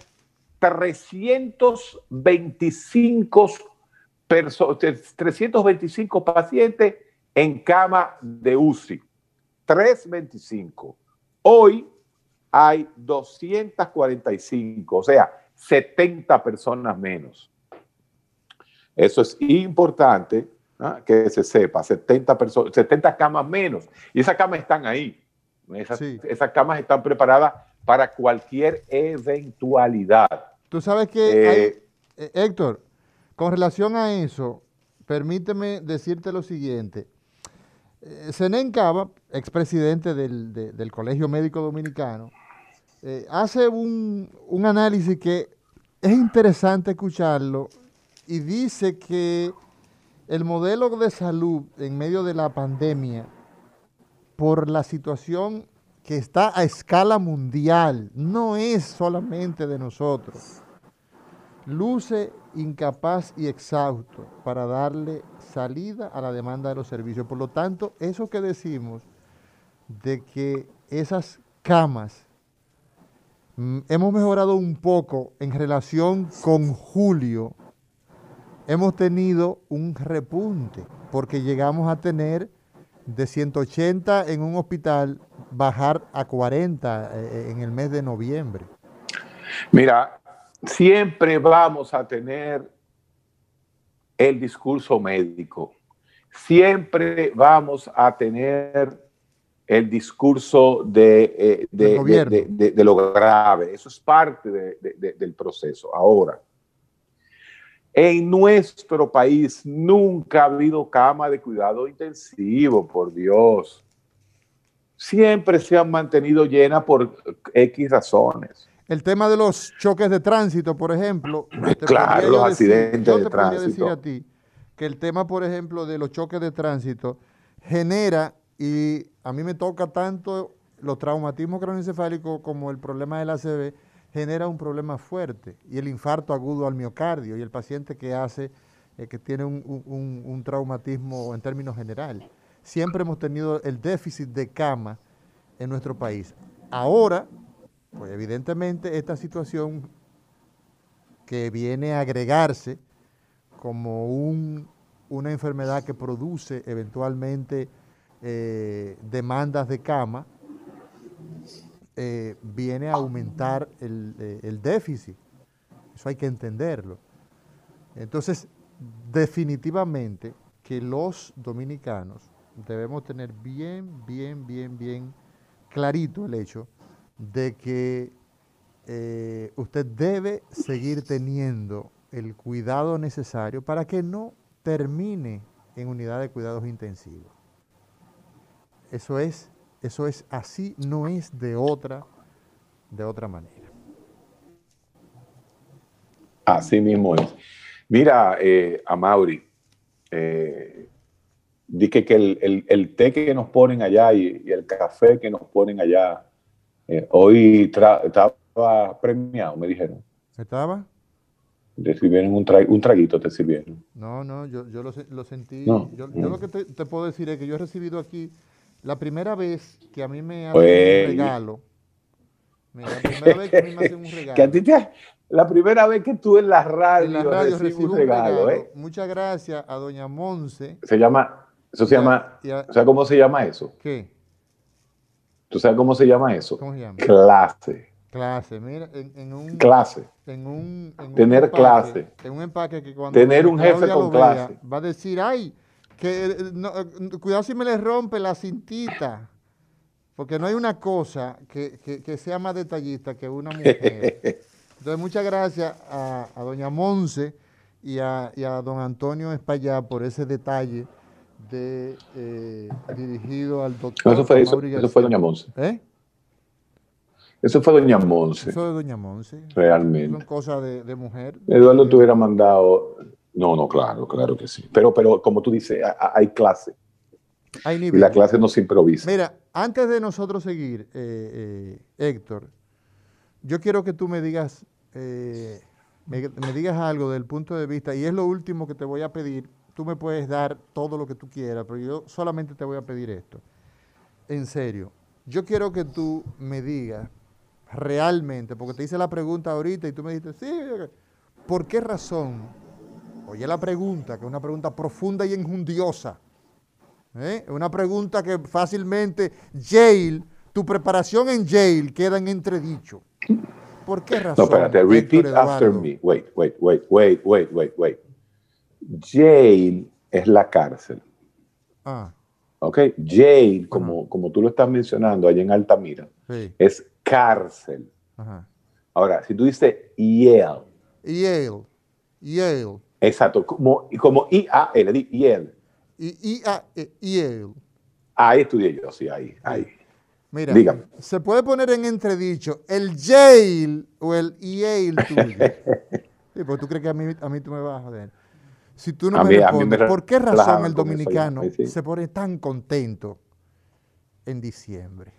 325, 325 pacientes en cama de UCI. 325. Hoy hay 245, o sea, 70 personas menos. Eso es importante que se sepa, 70, 70 camas menos. Y esas camas están ahí. Esas, camas están preparadas para cualquier eventualidad. Tú sabes que, eh, eh, Héctor, con relación a eso, permíteme decirte lo siguiente. Eh, Zenén Cava, expresidente del, del Colegio Médico Dominicano, hace un, un análisis que es interesante escucharlo y dice que el modelo de salud en medio de la pandemia, por la situación que está a escala mundial, no es solamente de nosotros, luce incapaz y exhausto para darle salida a la demanda de los servicios. Por lo tanto, eso que decimos de que esas camas hemos mejorado un poco en relación con julio, hemos tenido un repunte, porque llegamos a tener de 180 en un hospital, bajar a 40 eh, en el mes de noviembre. Mira, siempre vamos a tener el discurso médico, siempre vamos a tener el discurso de, eh, lo grave, eso es parte del proceso. Ahora, en nuestro país nunca ha habido cama de cuidado intensivo, por Dios. Siempre se han mantenido llenas por X razones. El tema de los choques de tránsito, por ejemplo. [CLEARS THROAT] Claro, los accidentes de tránsito. decir a ti que el tema, por ejemplo, de los choques de tránsito genera, y a mí me toca tanto los traumatismos cróneoencefálicos como el problema del ACV, genera un problema fuerte, y el infarto agudo al miocardio, y el paciente que hace, eh, que tiene un, traumatismo en términos generales. Siempre hemos tenido el déficit de cama en nuestro país. Ahora, pues evidentemente esta situación que viene a agregarse como una enfermedad que produce eventualmente eh, demandas de cama, eh, viene a aumentar eh, el, déficit. Eso hay que entenderlo. Entonces, definitivamente que los dominicanos debemos tener bien, bien, bien, bien clarito el hecho de que usted debe seguir teniendo el cuidado necesario para que no termine en unidad de cuidados intensivos. Eso es, eso es así, no es de otra, de otra manera. Así mismo es. Mira, eh, a Mauri, eh, dije que el, té que nos ponen allá y, el café que nos ponen allá, eh, hoy estaba premiado, me dijeron. ¿Estaba? Te sirvieron un, un traguito, te sirvieron. No, no, yo, lo, sentí. yo, lo que te, puedo decir es que yo he recibido aquí la primera vez que a mí me hacen un pues, regalo. la primera vez que a mí me hacen un [LAUGHS] regalo. la primera vez que tú en la radio, recibo un regalo. ¿eh? Muchas gracias a doña Monse. Se llama, eso se llama, o sea, ¿cómo se llama eso? ¿Qué? ¿Tú sabes cómo se llama eso? ¿Cómo se llama? Clase. Clase, mira, en, un... Clase. En un, Tener clase. En un empaque que cuando... Tener un jefe con clase. va a decir, ay, que eh, eh, cuidado si me le rompe la cintita. Porque no hay una cosa que, sea más detallista que una mujer. [LAUGHS] Entonces, muchas gracias a, doña Monse y a, don Antonio Espallá por ese detalle de, eh, dirigido al doctor. eso, fue, eso, fue doña Monse. ¿Eh? Eso fue Doña Monse. Eso de Doña Monse. Realmente. Son cosas de, mujer. Eduardo te hubiera mandado. No, no, claro, claro que sí. Pero, pero como tú dices, hay clase. Hay nivel. Y la clase no se improvisa. Mira, antes de nosotros seguir, eh, eh, Héctor, yo quiero que tú me digas, eh, me, me digas algo del punto de vista, y es lo último que te voy a pedir. Tú me puedes dar todo lo que tú quieras, pero yo solamente te voy a pedir esto. En serio, yo quiero que tú me digas realmente, porque te hice la pregunta ahorita y tú me dijiste, sí, ¿por qué razón? Oye la pregunta, que es una pregunta profunda y enjundiosa. ¿eh? Una pregunta que fácilmente Yale, tu preparación en Yale queda en entredicho. ¿Por qué razón? No, espérate, repeat after me. Wait, wait, wait, wait, wait, wait, wait. Yale es la cárcel. Ah. ¿Ok? Yale, como, como tú lo estás mencionando allá en Altamira, es cárcel. Ahora, si tú dices Yale. Yale. Yale. Exacto, como, como I-A-L, Yale. I-A-L. E, ahí estudié yo, sí, ahí, ahí. Mira, se puede poner en entredicho el Yale o el Yale tuyo. [LAUGHS] sí, porque tú crees que a mí, a mí tú me vas a joder. Si tú no me respondes, ¿por qué razón el dominicano se pone tan contento en diciembre?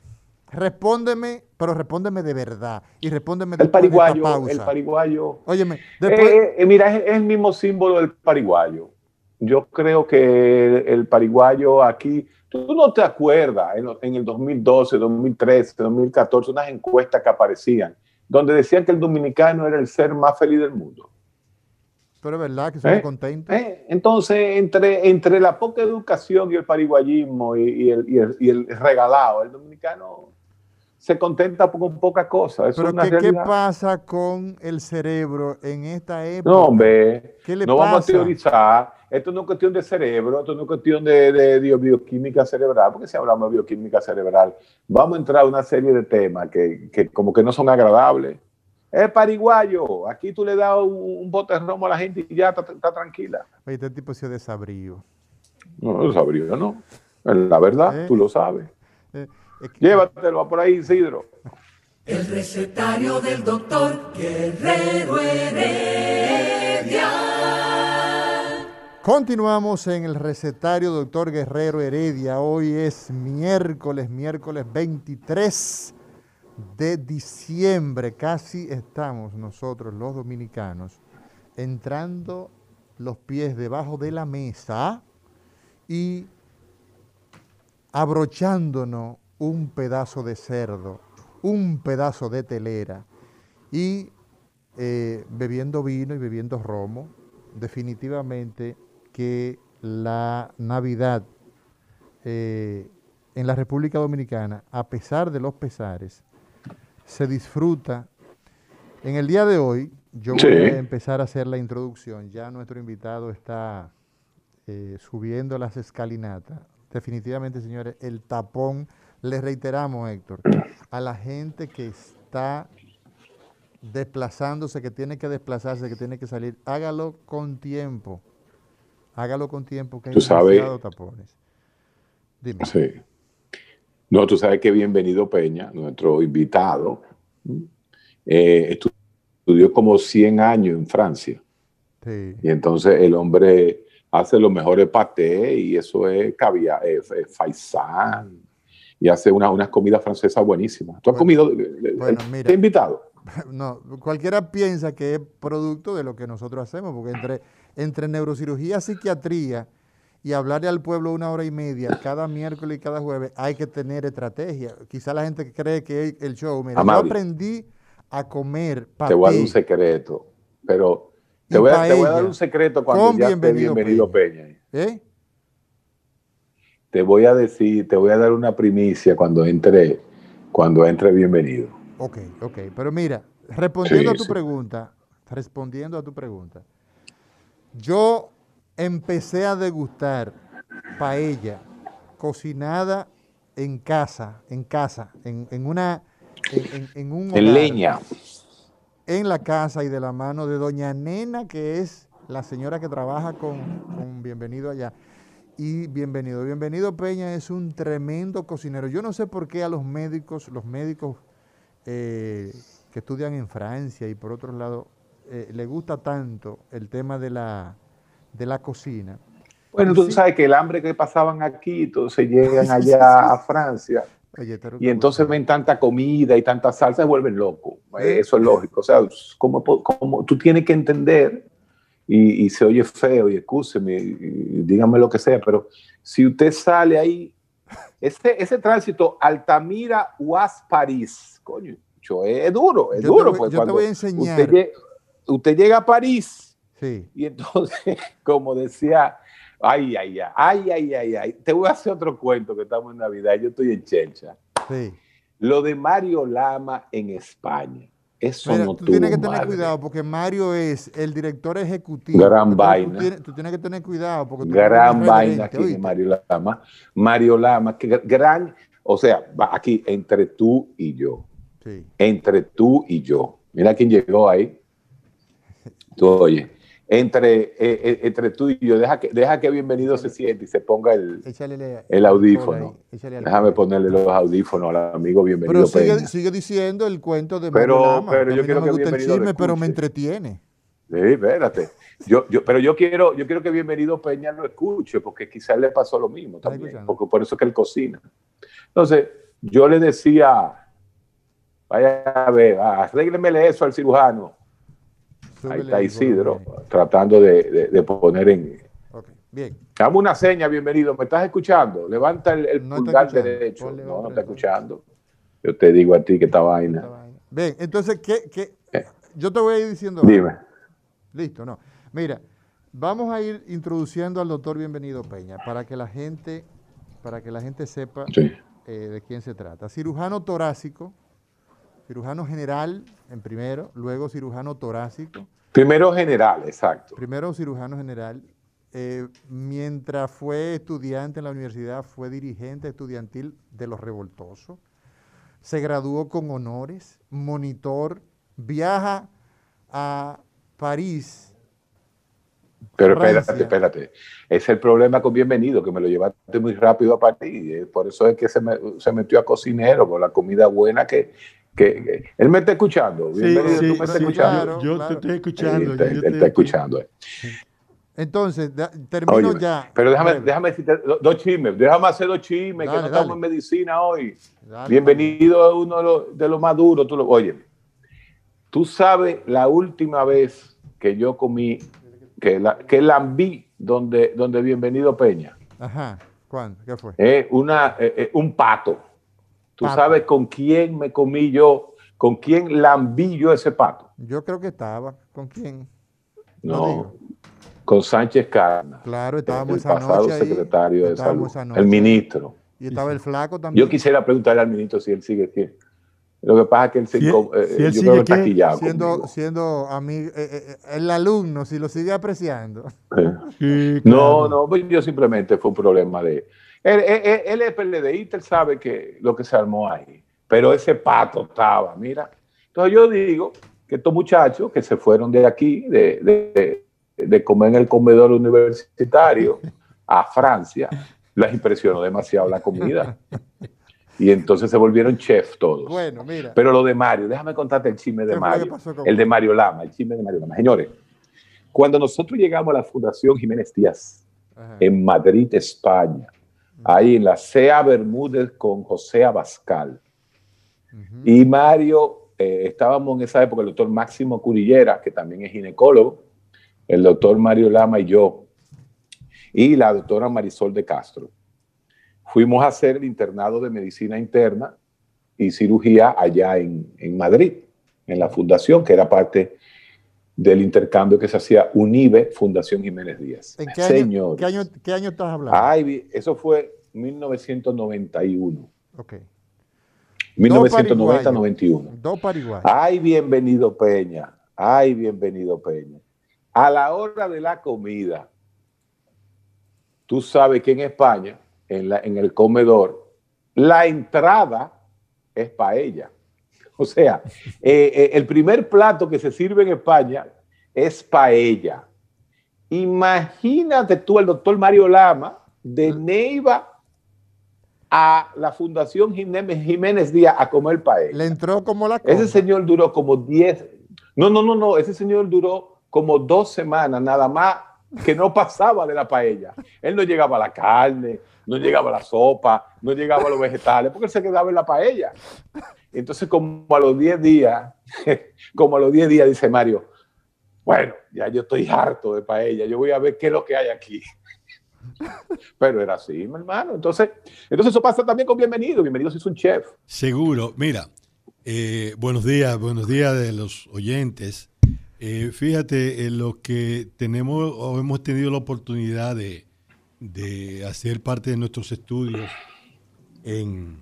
Respóndeme, pero respóndeme de verdad. Y respóndeme de el pariguayo, El pariguayo. Óyeme, después... Eh, eh, mira, es, el mismo símbolo del pariguayo. Yo creo que el, pariguayo aquí, tú no te acuerdas en, el 2012, 2013, 2014, unas encuestas que aparecían donde decían que el dominicano era el ser más feliz del mundo. Pero es verdad que se ¿Eh? contento. Entonces, entre, entre la poca educación y el pariguayismo y, el, y, el, y el regalado, el dominicano se contenta con poca cosa. Pero ¿qué pasa con el cerebro en esta época? No, hombre, no vamos a teorizar. Esto no es cuestión de cerebro, esto no es cuestión de, de, bioquímica cerebral, porque si hablamos de bioquímica cerebral, vamos a entrar a una serie de temas que, que como que no son agradables. Es pariguayo, aquí tú le das un, bote de romo a la gente y ya está, tranquila. Oye, este tipo se desabrío. No, desabrío, no. La verdad, ¿Eh? tú lo sabes. Eh, Llévatelo por ahí, Isidro. El recetario del doctor Guerrero Heredia. Continuamos en el recetario doctor Guerrero Heredia. Hoy es miércoles, miércoles 23 de diciembre. Casi estamos nosotros los dominicanos entrando los pies debajo de la mesa y abrochándonos un pedazo de cerdo, un pedazo de telera y eh, bebiendo vino y bebiendo romo. Definitivamente que la Navidad eh, en la República Dominicana, a pesar de los pesares, se disfruta. En el día de hoy, yo voy a empezar a hacer la introducción. Ya nuestro invitado está eh, subiendo las escalinatas. Definitivamente, señores, el tapón, le reiteramos, Héctor, a la gente que está desplazándose, que tiene que desplazarse, que tiene que salir, hágalo con tiempo Hágalo con tiempo, que hay demasiados tapones. Dime. Sí. No, tú sabes que Bienvenido Peña, nuestro invitado, eh, estudió como 100 años en Francia. Sí. Y entonces el hombre hace los mejores patés y eso es caviar, eh, faisán y hace una, unas comidas francesas buenísimas. ¿Tú has comido? Eh, bueno, mira, ¿Te he invitado? [LAUGHS] No, cualquiera piensa que es producto de lo que nosotros hacemos, porque entre entre neurocirugía, psiquiatría y hablarle al pueblo una hora y media cada miércoles y cada jueves, hay que tener estrategia. Quizá la gente cree que el show, mira, yo aprendí a comer Te voy a dar un secreto, pero te voy, a, dar un secreto cuando ya bienvenido, bienvenido Peña. ¿Eh? Te voy a decir, te voy a dar una primicia cuando entre, cuando entre bienvenido. Ok, ok, pero mira, respondiendo a tu pregunta, respondiendo a tu pregunta, yo empecé a degustar paella cocinada en casa, en casa, en, una... En, un en leña. En la casa y de la mano de doña Nena, que es la señora que trabaja con, Bienvenido allá. Y bienvenido, bienvenido Peña es un tremendo cocinero. Yo no sé por qué a los médicos, los médicos eh, que estudian en Francia y por otro lado, eh, le gusta tanto el tema de la, de la cocina. Bueno, tú sabes que el hambre que pasaban aquí, entonces llegan allá a Francia. y entonces ven tanta comida y tanta salsa, se vuelven locos. Eso es lógico. O sea, como, como tú tienes que entender, y, se oye feo, y escúcheme, dígame lo que sea, pero si usted sale ahí, ese, ese tránsito Altamira-Uaz-París, coño, es duro, es duro. pues, yo te voy a enseñar. Usted, usted llega a París sí. y entonces, [LAUGHS] como decía, ay, ay, ay, ay, ay, ay, te voy a hacer otro cuento que estamos en Navidad, yo estoy en Chelcha. Sí. Lo de Mario Lama en España. Eso no tú tienes que tener cuidado porque Mario es el director ejecutivo. Gran vaina. Tú tienes, que tener cuidado porque gran vaina aquí Mario Lama. Mario Lama, que gran, o sea, aquí entre tú y yo. Sí. Entre tú y yo. Mira quién llegó ahí. Tú oye, entre, eh, eh, entre tú y yo, deja que, deja que bienvenido se siente y se ponga el, el audífono. Déjame ponerle los audífonos al amigo bienvenido. Pero sigue, diciendo el cuento de Pero, pero yo quiero que bienvenido pero me entretiene. Sí, espérate. Yo, yo, pero yo quiero, yo quiero que Bienvenido Peña lo escuche, porque quizás le pasó lo mismo también, porque por eso es que él cocina. Entonces, yo le decía, vaya a ver, arréglemele eso al cirujano. Ahí está Isidro, tratando de, poner en... Okay. Bien. Dame una seña, bienvenido. ¿Me estás escuchando? Levanta el, pulgar derecho. no, no está escuchando. Yo te digo a ti que esta vaina. Bien, entonces, ¿qué, eh. yo te voy a ir diciendo... Dime. Listo, no. Mira, vamos a ir introduciendo al doctor Bienvenido Peña para que la gente, para que la gente sepa eh, de quién se trata. Cirujano torácico, cirujano general en primero, luego cirujano torácico. Primero general, exacto. Primero cirujano general. Eh, mientras fue estudiante en la universidad, fue dirigente estudiantil de los revoltosos. Se graduó con honores, monitor, viaja a París. Pero espérate, espérate. Es el problema con Bienvenido, que me lo llevaste muy rápido a París. Por eso es que se, se metió a cocinero, con la comida buena que, que, él me está escuchando. Sí, sí, tú me estás escuchando. yo te estoy escuchando. Él, está escuchando. Entonces, termino ya. Pero déjame, déjame decirte dos chismes, déjame hacer dos chismes, que no estamos en medicina hoy. Bienvenido a uno de los, de más duros. Tú lo, oye, tú sabes la última vez que yo comí, que, la, que lambí donde, donde Bienvenido Peña. Ajá, ¿cuándo? ¿Qué fue? Eh, una, eh, eh, un pato. Tú sabes con quién me comí yo, con quién lambí yo ese pato. Yo creo que estaba. ¿Con quién? No, con Sánchez Carna. Claro, estábamos el esa pasado secretario de salud, el ministro. Y estaba el flaco también. Yo quisiera preguntarle al ministro si él sigue aquí. Lo que pasa es que él, se, eh, yo creo que está. Siendo, siendo amigo, eh, eh, el alumno, si lo sigue apreciando. No, no, pues yo simplemente fue un problema de. Él, él, es PLDista, él sabe que lo que se armó ahí. Pero ese pato estaba, mira. Entonces yo digo que estos muchachos que se fueron de aquí, de, de, comer en el comedor universitario a Francia, les impresionó demasiado la comida. Y entonces se volvieron chef todos. Bueno, mira. Pero lo de Mario, déjame contarte el chisme de Mario. El de Mario Lama, el chisme de Mario Lama. Señores, cuando nosotros llegamos a la Fundación Jiménez Díaz, en Madrid, España, ahí en la CEA Bermúdez con José Abascal, y Mario eh, estábamos en esa época el doctor Máximo Curillera, que también es ginecólogo, el doctor Mario Lama y yo, y la doctora Marisol de Castro. Fuimos a hacer el internado de medicina interna y cirugía allá en, Madrid, en la fundación, que era parte del intercambio que se hacía UNIBE, Fundación Jiménez Díaz. ¿En qué año, ¿qué año, qué año estás hablando? Ay, eso fue 1991. Ok. 1990-91. Dos Paraguay. Ay, bienvenido Peña. Ay, bienvenido Peña. A la hora de la comida, tú sabes que en España, en, la, en el comedor, la entrada es paella. [LAUGHS] O sea, eh, eh, el primer plato que se sirve en España es paella. Imagínate tú el doctor Mario Lama de Neiva a la Fundación Jiménez Díaz a comer paella. Le entró como la Ese señor duró como 10. No, no, no, no. Ese señor duró como dos semanas nada más que no pasaba de la paella. Él no llegaba a la carne, no llegaba a la sopa, no llegaba a los vegetales, porque él se quedaba en la paella. Entonces, como a los 10 días, [LAUGHS] como a los 10 días, dice Mario, bueno, ya yo estoy harto de paella, yo voy a ver qué es lo que hay aquí. [LAUGHS] Pero era así, mi hermano. Entonces, entonces eso pasa también con bienvenido. Bienvenido si es un chef. Seguro. Mira, eh, buenos días, buenos días de los oyentes. Eh, fíjate, en lo que tenemos o hemos tenido la oportunidad de, hacer parte de nuestros estudios en,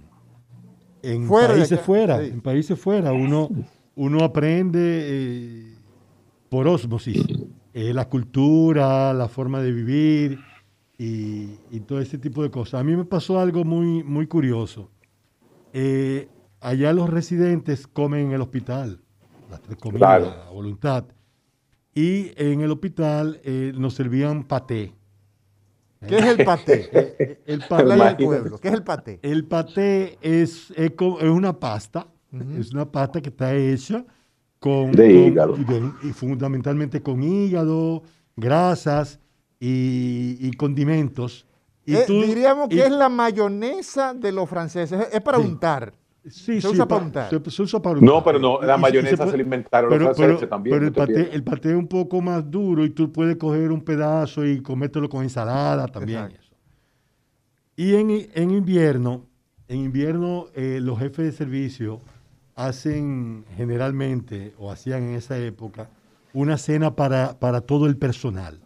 en países fuera, en países fuera. Uno, uno aprende eh, por osmosis la cultura, la forma de vivir y, todo ese tipo de cosas. A mí me pasó algo muy, muy curioso. Eh, allá los residentes comen en el hospital, las tres comidas a voluntad. Y en el hospital eh, nos servían paté. ¿Qué es el paté? [LAUGHS] El, paté del pueblo. ¿Qué es el paté? El paté es, es, una pasta, es una pasta que está hecha con, de hígado. y fundamentalmente con hígado, grasas y, condimentos. Y eh, diríamos que es la mayonesa de los franceses, es para untar. Sí, se, usa para untar. Se, usa para untar. No, pero no, la mayonesa se, se, inventaron los franceses también. Pero el paté, el paté, es un poco más duro y tú puedes coger un pedazo y comértelo con ensalada también. Y en, en, invierno, en invierno eh, los jefes de servicio hacen generalmente, o hacían en esa época, una cena para, para todo el personal.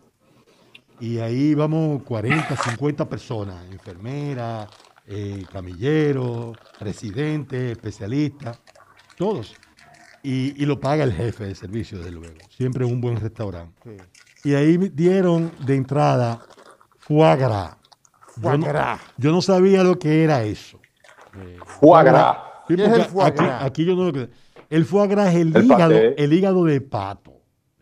Y ahí vamos 40, 50 personas, enfermeras, eh, camilleros, residentes, especialistas, todos. Y, lo paga el jefe de servicio, desde luego. Siempre un buen restaurante. Y ahí dieron de entrada foie gras. Foie gras. Yo, no, sabía lo que era eso. foie gras. ¿Qué es el foie gras? Aquí, yo no El foie gras es el, hígado, el hígado de pato.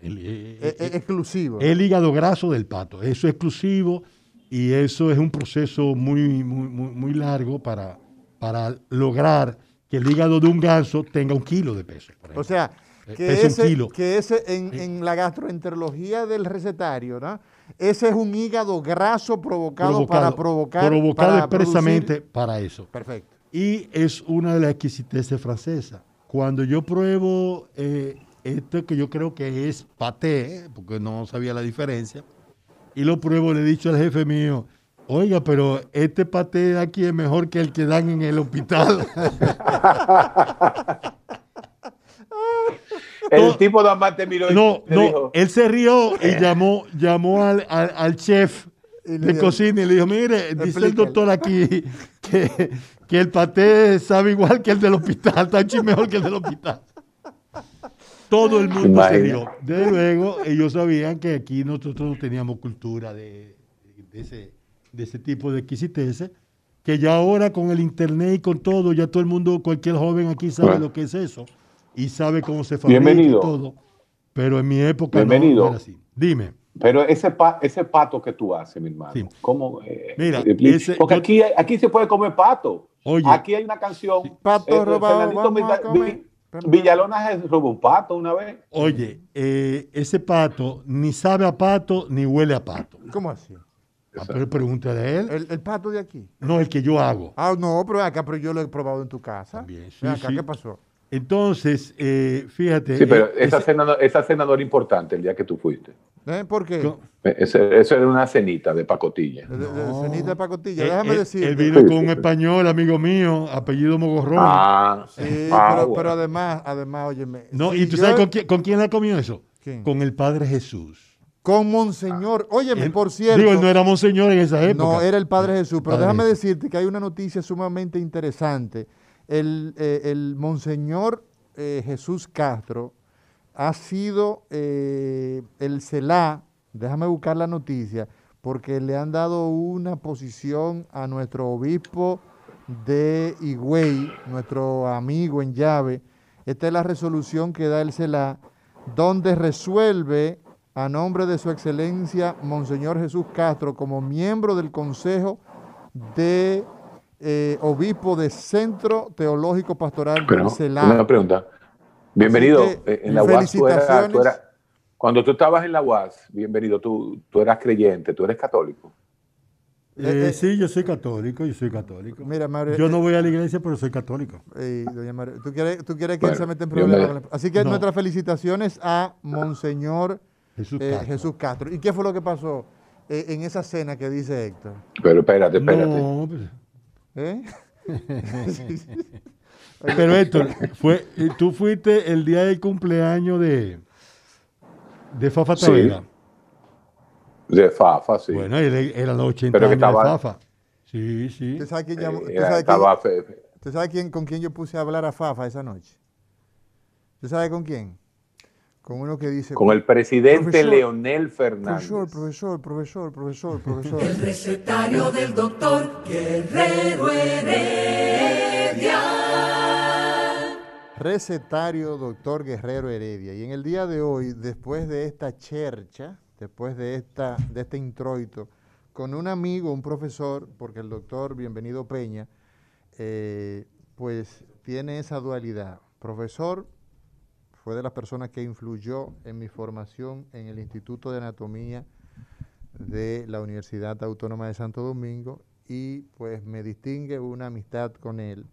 El, eh, eh, eh, exclusivo. El hígado graso del pato. Eso es exclusivo y eso es un proceso muy, muy, muy, largo para, para lograr que el hígado de un ganso tenga un kilo de peso. O sea, que ese, Que ese en, la gastroenterología del recetario, ¿no? Ese es un hígado graso provocado, para provocar. Provocado expresamente para eso. Perfecto. Y es una de las exquisiteces francesas. Cuando yo pruebo eh, esto que yo creo que es paté, porque no sabía la diferencia, y lo pruebo, le he dicho al jefe mío, oiga, pero este paté aquí es mejor que el que dan en el hospital. [LAUGHS] el tipo de amante miró No, no, él se rió y llamó, llamó al, al, chef de cocina y le dijo, mire, dice el doctor aquí que, que, el paté sabe igual que el del hospital, está mejor que el del hospital. Todo el mundo se rió. De luego, ellos sabían que aquí nosotros no teníamos cultura de, ese, de ese tipo de exquisiteces, que ya ahora con el internet y con todo, ya todo el mundo, cualquier joven aquí sabe lo que es eso y sabe cómo se fabrica y todo. Pero en mi época Bienvenido. no era así. Dime. Pero ese, ese pato que tú haces, mi hermano, ¿cómo? Eh, Mira, porque aquí, aquí se puede comer pato. Oye, aquí hay una canción. Pato eh, robado, vamos a comer. Villalona se robó un pato una vez. Oye, eh, ese pato ni sabe a pato ni huele a pato. ¿Cómo así? Ah, pero pregúntale a él. ¿El, pato de aquí? No, el que yo hago. Ah, no, pero acá, pero yo lo he probado en tu casa. También, sí, acá, ¿qué pasó? Entonces, eh, fíjate. Sí, pero eh, esa, cena, esa cena no era importante el día que tú fuiste. ¿Eh? ¿Por qué? Eso, era una cenita de pacotilla. De, cenita de pacotilla, déjame decir. Él vino con un español, amigo mío, apellido Mogorrón. Ah, sí, ah, pero, además, además, óyeme. No, ¿y tú sabes con quién, con quién le comió eso? Con el Padre Jesús. Con Monseñor. Óyeme, por cierto. Digo, él no era Monseñor en esa época. No, era el Padre Jesús. Pero déjame decirte que hay una noticia sumamente interesante. El, eh, el Monseñor eh, Jesús Castro ha sido eh, el CELA, déjame buscar la noticia, porque le han dado una posición a nuestro obispo de Higüey, nuestro amigo en llave. Esta es la resolución que da el CELA, donde resuelve a nombre de su excelencia Monseñor Jesús Castro como miembro del Consejo de eh, obispo de Centro Teológico Pastoral Pero, Una pregunta. Bienvenido. Eh, en la UAS tú eras, cuando tú estabas en la UAS, bienvenido, tú, tú eras creyente, tú eres católico. Eh, sí, yo soy católico, yo soy católico. Mira, yo no voy a la iglesia, pero soy católico. doña María, ¿tú quieres, tú quieres que él se meta en problemas? Así que nuestras felicitaciones a Monseñor Jesús Castro. ¿Y qué fue lo que pasó en esa cena que dice Héctor? Pero espérate, espérate. No, pues, ¿Eh? [LAUGHS] Pero Héctor, fue, tú fuiste el día del cumpleaños de, de Fafa Tavera. De Fafa, sí. Bueno, era los 80 Pero años de Fafa. Sí, sí. ¿Usted sabe, quién, ¿usted sabe, quién, con quién yo puse a hablar a Fafa esa noche? ¿Usted sabe con quién? Con uno que dice... Con el presidente Leonel Fernández. Profesor, profesor, profesor, profesor, profesor. El recetario del doctor Guerrero Heredia. Recetario doctor Guerrero Heredia. Y en el día de hoy, después de esta chercha, después de, esta, de este introito, con un amigo, un profesor, porque el doctor Bienvenido Peña, eh, pues tiene esa dualidad. Profesor, fue de las personas que influyó en mi formación en el Instituto de Anatomía de la Universidad Autónoma de Santo Domingo y pues me distingue una amistad con él,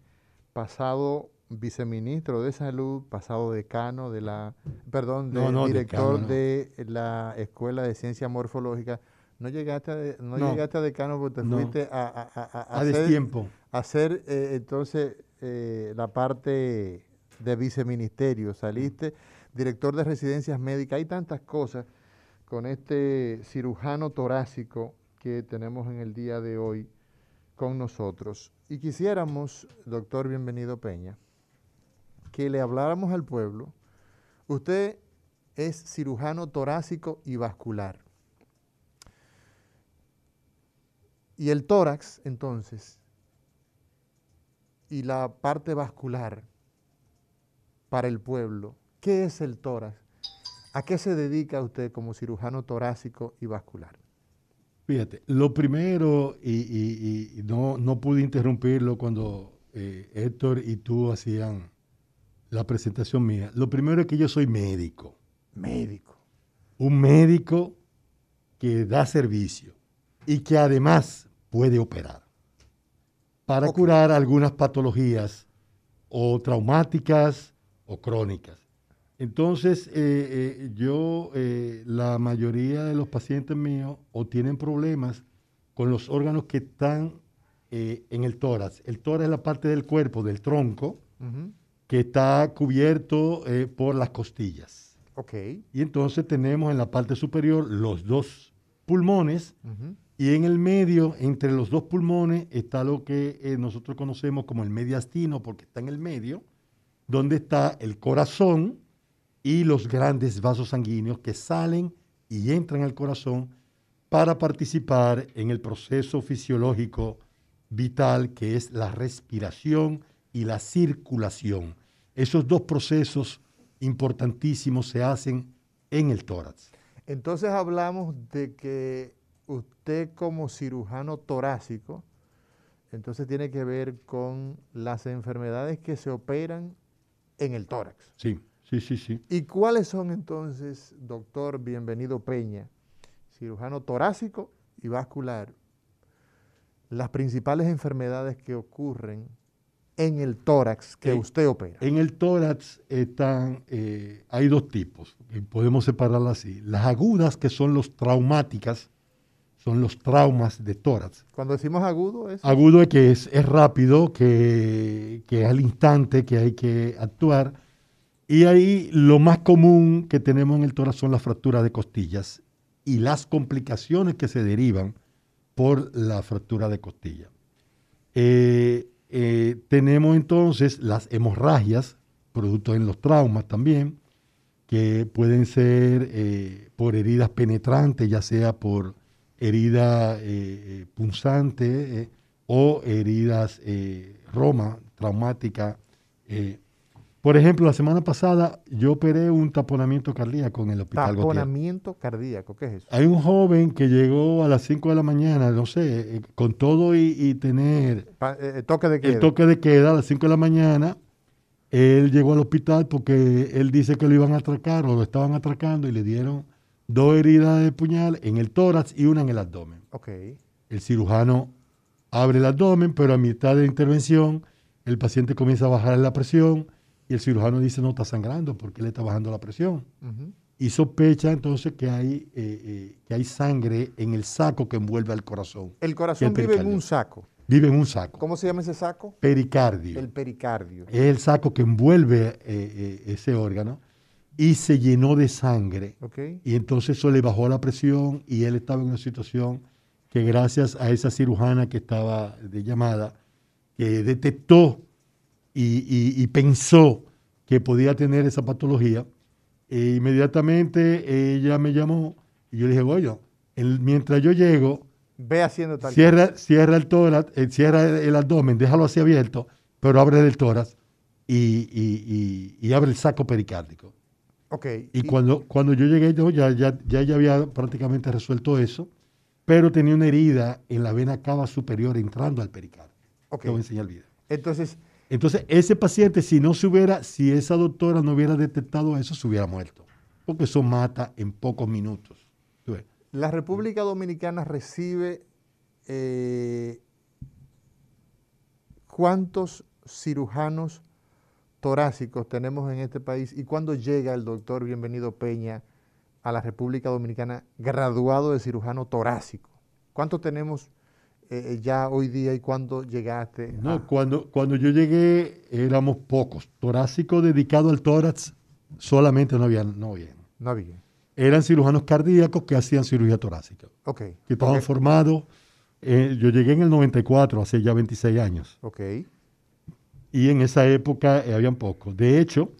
pasado viceministro de salud, pasado decano de la, perdón, director de la Escuela de Ciencia Morfológica. No llegaste a, no, llegaste a decano porque te fuiste a, a, a, hacer, hacer eh, entonces eh, la parte de viceministerio, saliste director de residencias médicas, hay tantas cosas con este cirujano torácico que tenemos en el día de hoy con nosotros. Y quisiéramos, doctor Bienvenido Peña, que le habláramos al pueblo. Usted es cirujano torácico y vascular. Y el tórax, entonces, y la parte vascular, para el pueblo. ¿Qué es el tórax? ¿A qué se dedica usted como cirujano torácico y vascular? Fíjate, lo primero, y, no, no, pude interrumpirlo cuando eh, Héctor y tú hacían la presentación mía. Lo primero es que yo soy médico. Médico. Un médico que da servicio y que además puede operar para curar algunas patologías o traumáticas o crónicas. Entonces, eh, eh, yo, eh, la mayoría de los pacientes míos o tienen problemas con los órganos que están en el tórax. El tórax es la parte del cuerpo, del tronco, que está cubierto por las costillas. Okay. Y entonces tenemos en la parte superior los dos pulmones y en el medio, entre los dos pulmones, está lo que nosotros conocemos como el mediastino, porque está en el medio, donde está el corazón y los grandes vasos sanguíneos que salen y entran al corazón para participar en el proceso fisiológico vital que es la respiración y la circulación. Esos dos procesos importantísimos se hacen en el tórax. Entonces hablamos de que usted como cirujano torácico, entonces tiene que ver con las enfermedades que se operan en el tórax. Sí, sí, sí, sí. ¿Y cuáles son entonces, doctor Bienvenido Peña, cirujano torácico y vascular, las principales enfermedades que ocurren en el tórax que usted opera? En el tórax están, eh, hay dos tipos, podemos separarlas así. Las agudas, que son los traumáticas, son los traumas de tórax. Cuando decimos agudo es... Agudo es que es, rápido, que, que, es al instante que hay que actuar. Y ahí lo más común que tenemos en el tórax son las fracturas de costillas y las complicaciones que se derivan por la fractura de costilla. Eh, eh, tenemos entonces las hemorragias, producto en los traumas también, que pueden ser eh, por heridas penetrantes, ya sea por herida eh, punzante o heridas roma, traumática. Por ejemplo, la semana pasada yo operé un taponamiento cardíaco en el hospital. Taponamiento cardíaco, ¿qué es eso? Hay un joven que llegó a las 5 de la mañana, no sé, con todo y, tener toque de queda. el toque de queda a las 5 de la mañana. Él llegó al hospital porque él dice que lo iban a atracar o lo estaban atracando y le dieron dos heridas de puñal en el tórax y una en el abdomen. Okay. El cirujano abre el abdomen, pero a mitad de la intervención el paciente comienza a bajar la presión y el cirujano dice no está sangrando porque le está bajando la presión. Y sospecha entonces que hay, eh, eh, que hay sangre en el saco que envuelve al corazón. El corazón vive en un saco. Vive en un saco. ¿Cómo se llama ese saco? Pericardio. El pericardio. Es el saco que envuelve eh, ese órgano y se llenó de sangre. Y entonces eso le bajó la presión y él estaba en una situación que gracias a esa cirujana que estaba de llamada, que detectó y, pensó que podía tener esa patología, e inmediatamente ella me llamó y yo le dije, bueno, mientras yo llego, ve haciendo tal cierra, cierra el tórax, eh, cierra el, abdomen, déjalo así abierto, pero abre el tórax y, y abre el saco pericárdico. Y, cuando, cuando yo llegué, yo ya, ya, ya, había prácticamente resuelto eso, pero tenía una herida en la vena cava superior entrando al pericardio. Ok. Te voy a enseñar el video. Entonces, entonces, ese paciente, si no se hubiera, si esa doctora no hubiera detectado eso, se hubiera muerto. Porque eso mata en pocos minutos. La República Dominicana recibe eh, cuántos cirujanos torácicos tenemos en este país y cuándo llega el doctor Bienvenido Peña a la República Dominicana graduado de cirujano torácico? ¿Cuánto tenemos eh, ya hoy día y cuándo llegaste? No, cuando, cuando yo llegué éramos pocos. Torácico dedicado al tórax solamente no había. No había. No había. Eran cirujanos cardíacos que hacían cirugía torácica. Ok. Que estaban formados. Eh, yo llegué en el 94, hace ya 26 años. Ok y en esa época eh, habían pocos. De hecho,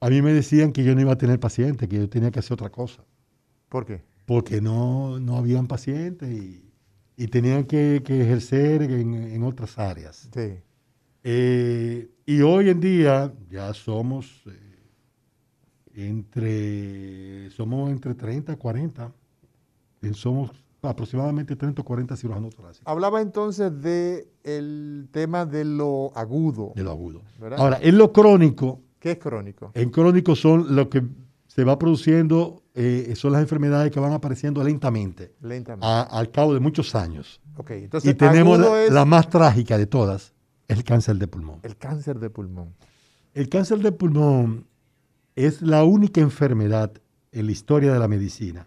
a mí me decían que yo no iba a tener pacientes, que yo tenía que hacer otra cosa. ¿Por qué? Porque no, no habían pacientes y, y tenían que, ejercer en, otras áreas. Sí. Eh, y hoy en día ya somos eh, entre somos entre 30 40. Somos aproximadamente 30 o 40 cirujanos torácicos. Hablaba entonces del el tema de lo agudo. De lo agudo. Ahora, en lo crónico, ¿Qué es crónico? En crónico son lo que se va produciendo, eh, son las enfermedades que van apareciendo lentamente. Lentamente. al cabo de muchos años. Okay, entonces, y tenemos la, más trágica de todas, el cáncer de pulmón. El cáncer de pulmón. El cáncer de pulmón es la única enfermedad en la historia de la medicina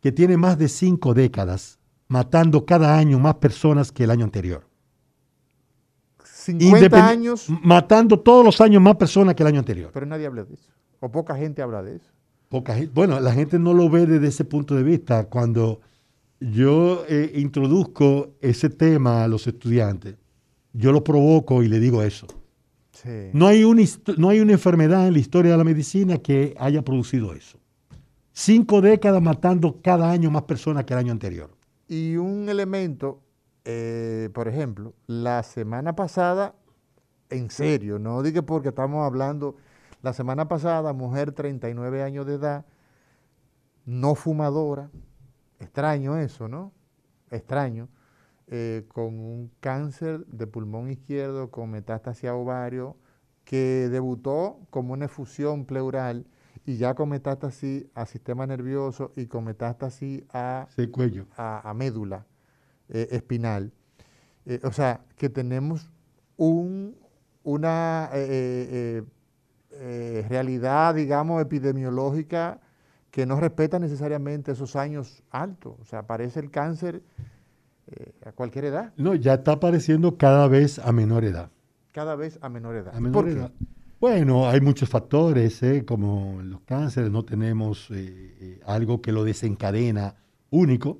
que tiene más de cinco décadas matando cada año más personas que el año anterior. 50 años. Matando todos los años más personas que el año anterior. Pero nadie habla de eso. O poca gente habla de eso. Poca Bueno, la gente no lo ve desde ese punto de vista. Cuando yo eh, introduzco ese tema a los estudiantes, yo lo provoco y le digo eso. No, hay no hay una enfermedad en la historia de la medicina que haya producido eso. Cinco décadas matando cada año más personas que el año anterior. Y un elemento eh, por ejemplo, la semana pasada, en serio, no diga porque estamos hablando, la semana pasada, mujer 39 años de edad, no fumadora, extraño eso, ¿no? Extraño, eh, con un cáncer de pulmón izquierdo con metástasis a ovario, que debutó como una efusión pleural y ya con metástasis a sistema nervioso y con metástasis a, cuello. a médula. Eh, espinal. Eh, o sea, que tenemos un, una eh, realidad, digamos, epidemiológica que no respeta necesariamente esos años altos. O sea, aparece el cáncer a cualquier edad. No, ya está apareciendo cada vez a menor edad. Cada vez a menor edad. ¿Por Qué? Bueno, hay muchos factores, como los cánceres, no tenemos algo que lo desencadena único.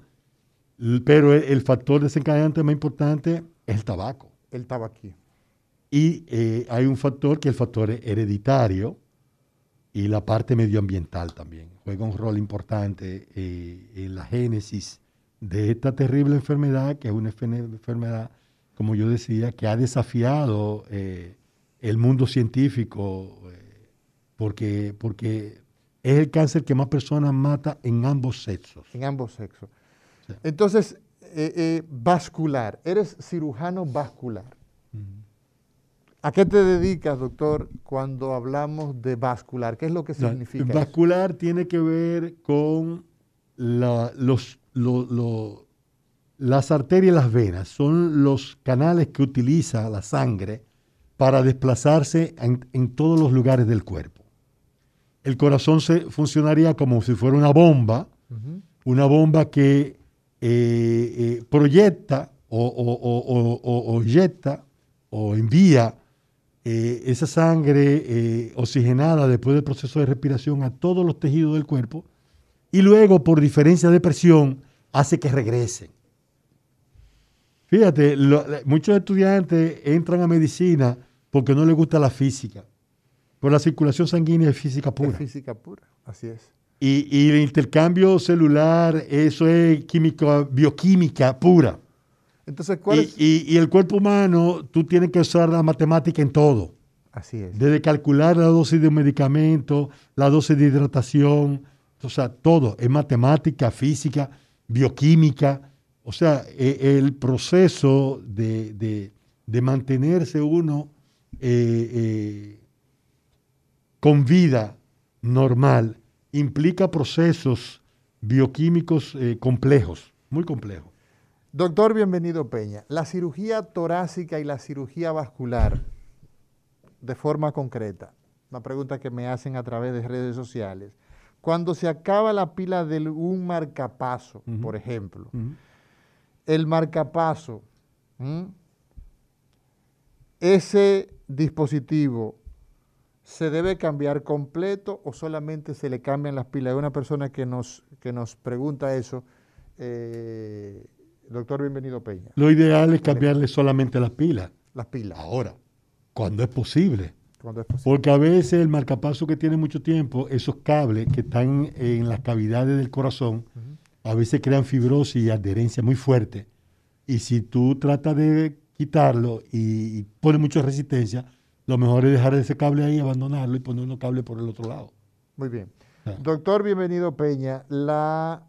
Pero el factor desencadenante más importante es el tabaco. El tabaquí. Y eh, hay un factor que es el factor hereditario y la parte medioambiental también. Juega un rol importante eh, en la génesis de esta terrible enfermedad, que es una enfermedad, como yo decía, que ha desafiado eh, el mundo científico, porque, porque es el cáncer que más personas mata en ambos sexos. En ambos sexos. Entonces, vascular, eres cirujano vascular. ¿A qué te dedicas, doctor, cuando hablamos de vascular? ¿Qué es lo que significa? vascular tiene que ver con los, las arterias y las venas. Son los canales que utiliza la sangre para desplazarse en, todos los lugares del cuerpo. El corazón se funcionaría como si fuera una bomba, una bomba que eh, eh, proyecta o, o, o, envía eh, esa sangre oxigenada después del proceso de respiración a todos los tejidos del cuerpo y luego por diferencia de presión hace que regresen. Fíjate, muchos estudiantes entran a medicina porque no les gusta la física. Por la circulación sanguínea es física pura. Es física pura, así es. Y, el intercambio celular, eso es química, bioquímica pura. Entonces, ¿cuál y, es? y, el cuerpo humano, tú tienes que usar la matemática en todo. Así es. Desde calcular la dosis de un medicamento, la dosis de hidratación, o sea, todo. Es matemática, física, bioquímica. O sea, e, el proceso de, mantenerse uno eh, eh, con vida normal implica procesos bioquímicos eh, complejos, muy complejos. Doctor, bienvenido Peña. La cirugía torácica y la cirugía vascular, de forma concreta, una pregunta que me hacen a través de redes sociales. Cuando se acaba la pila de un marcapaso, por ejemplo, el marcapaso, ese dispositivo ¿Se debe cambiar completo o solamente se le cambian las pilas? Hay una persona que nos, que nos pregunta eso. Eh, doctor, bienvenido Peña. Lo ideal es cambiarle solamente las pilas. Las pilas. Ahora, cuando es posible. Cuando es posible. Porque a veces el marcapaso que tiene mucho tiempo, esos cables que están en las cavidades del corazón, a veces crean fibrosis y adherencia muy fuerte. Y si tú tratas de quitarlo y, y pones mucha resistencia, lo mejor es dejar ese cable ahí, abandonarlo y poner un cable por el otro lado. Muy bien. Doctor, bienvenido Peña. La,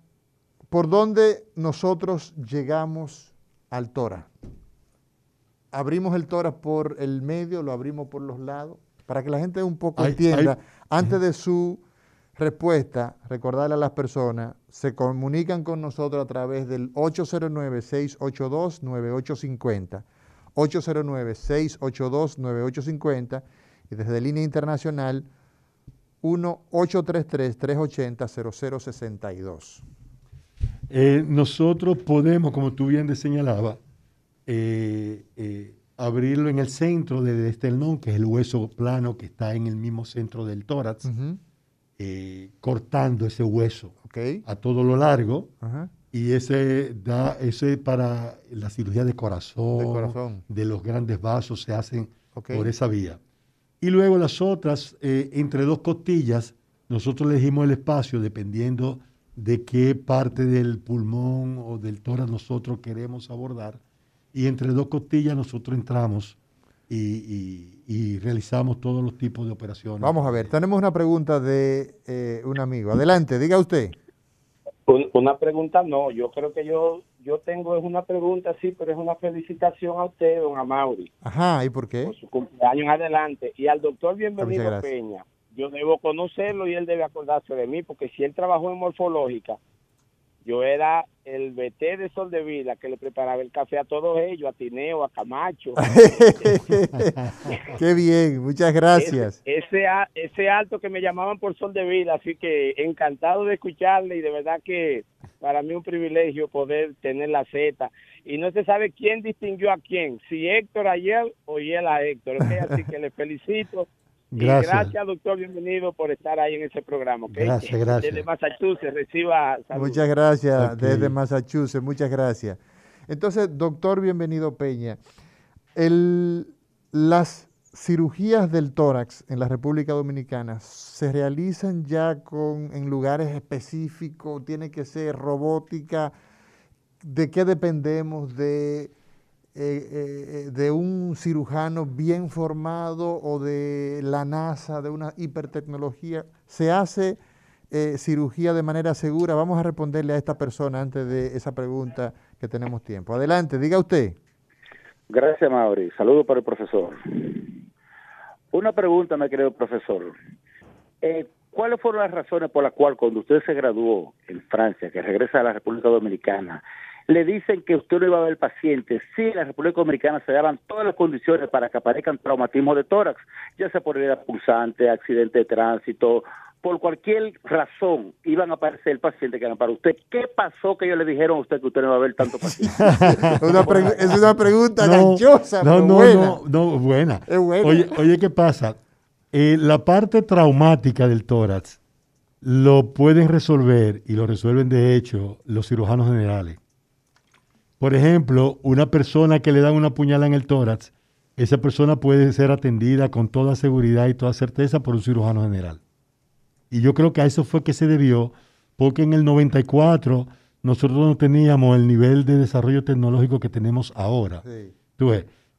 ¿Por dónde nosotros llegamos al tórax? ¿Abrimos el tórax por el medio, lo abrimos por los lados? para que la gente un poco entienda, antes de su respuesta, recordarle a las personas, se comunican con nosotros a través del 809-682-9850. 809-682-9850 y desde línea internacional 1-833-380-0062. Eh, nosotros podemos, como tú bien señalabas, eh, eh, abrirlo en el centro del esternón, que es el hueso plano que está en el mismo centro del tórax, cortando ese hueso a todo lo largo. Y ese da ese para la cirugía de corazón, de, los grandes vasos, se hacen por esa vía. Y luego las otras, eh, entre dos costillas, nosotros elegimos el espacio dependiendo de qué parte del pulmón o del tórax nosotros queremos abordar. Y entre dos costillas nosotros entramos y, realizamos todos los tipos de operaciones. Vamos a ver, tenemos una pregunta de eh, un amigo. Adelante, diga usted. Una pregunta no, yo creo que yo yo tengo es una pregunta, sí, pero es una felicitación a usted, don Amaury. Ajá, ¿y por qué? Por su cumpleaños adelante. Y al doctor Bienvenido Peña, yo debo conocerlo y él debe acordarse de mí, porque si él trabajó en morfológica, yo era el BT de Sol de Vida que le preparaba el café a todos ellos, a Tineo, a Camacho. [LAUGHS] Qué bien, muchas gracias. Ese, ese, alto que me llamaban por Sol de Vida, así que encantado de escucharle y de verdad que para mí un privilegio poder tener la Z. Y no se sabe quién distinguió a quién, si Héctor ayer o él a Héctor. Así que le felicito [LAUGHS] Gracias. doctor. Bienvenido por estar ahí en ese programa. Gracias, gracias. Desde Massachusetts, reciba Muchas gracias, desde Massachusetts, muchas gracias. Entonces, doctor, bienvenido Peña. El, las cirugías del tórax en la República Dominicana se realizan ya con, en lugares específicos, tiene que ser robótica. ¿De qué dependemos? ¿De eh, eh, de un cirujano bien formado o de la NASA, de una hipertecnología, se hace eh, cirugía de manera segura. Vamos a responderle a esta persona antes de esa pregunta que tenemos tiempo. Adelante, diga usted. Gracias, Mauri. Saludos para el profesor. Una pregunta, mi querido profesor. ¿Cuáles fueron las razones por las cuales cuando usted se graduó en Francia, que regresa a la República Dominicana, le dicen que usted no iba a ver pacientes si en la República Dominicana se daban todas las condiciones para que aparezcan traumatismo de tórax, ya sea por herida pulsante, accidente de tránsito, por cualquier razón iban a aparecer el paciente que eran para usted. ¿Qué pasó que ellos le dijeron a usted que usted no iba a ver tanto paciente? [LAUGHS] es una pregunta no, ganchosa, no, no, buena. No, no, buena. Es buena. Oye, oye, ¿qué pasa? Eh, la parte traumática del tórax lo pueden resolver, y lo resuelven de hecho los cirujanos generales por ejemplo, una persona que le dan una puñalada en el tórax, esa persona puede ser atendida con toda seguridad y toda certeza por un cirujano general. Y yo creo que a eso fue que se debió, porque en el 94 nosotros no teníamos el nivel de desarrollo tecnológico que tenemos ahora.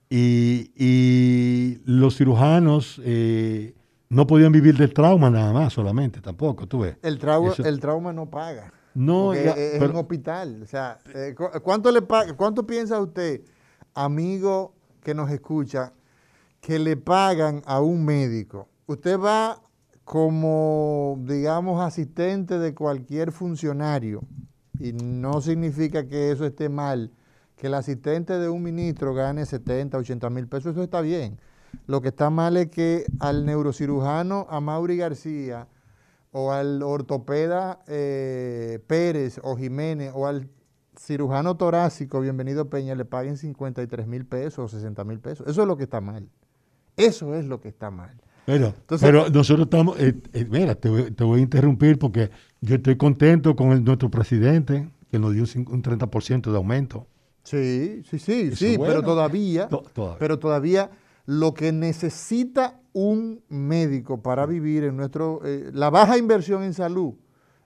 y, los cirujanos eh, no podían vivir del trauma nada más solamente, tampoco. ¿tú ves? El, el trauma no paga. No, es un hospital. O sea, eh, ¿cuánto, le ¿cuánto piensa usted, amigo que nos escucha, que le pagan a un médico? Usted va como, digamos, asistente de cualquier funcionario, y no significa que eso esté mal, que el asistente de un ministro gane 70, 80 mil pesos, eso está bien. Lo que está mal es que al neurocirujano, a Mauri García, o al ortopeda eh, Pérez o Jiménez o al cirujano torácico, bienvenido Peña, le paguen 53 mil pesos o 60 mil pesos. Eso es lo que está mal. Eso es lo que está mal. Pero, pero nosotros estamos, eh, eh, mira, te voy, a interrumpir porque yo estoy contento con el, nuestro presidente que nos dio un, 30% de aumento. Sí, sí, sí, sí, pero todavía, pero todavía lo que necesita un médico para vivir en nuestro... Eh, la baja inversión en salud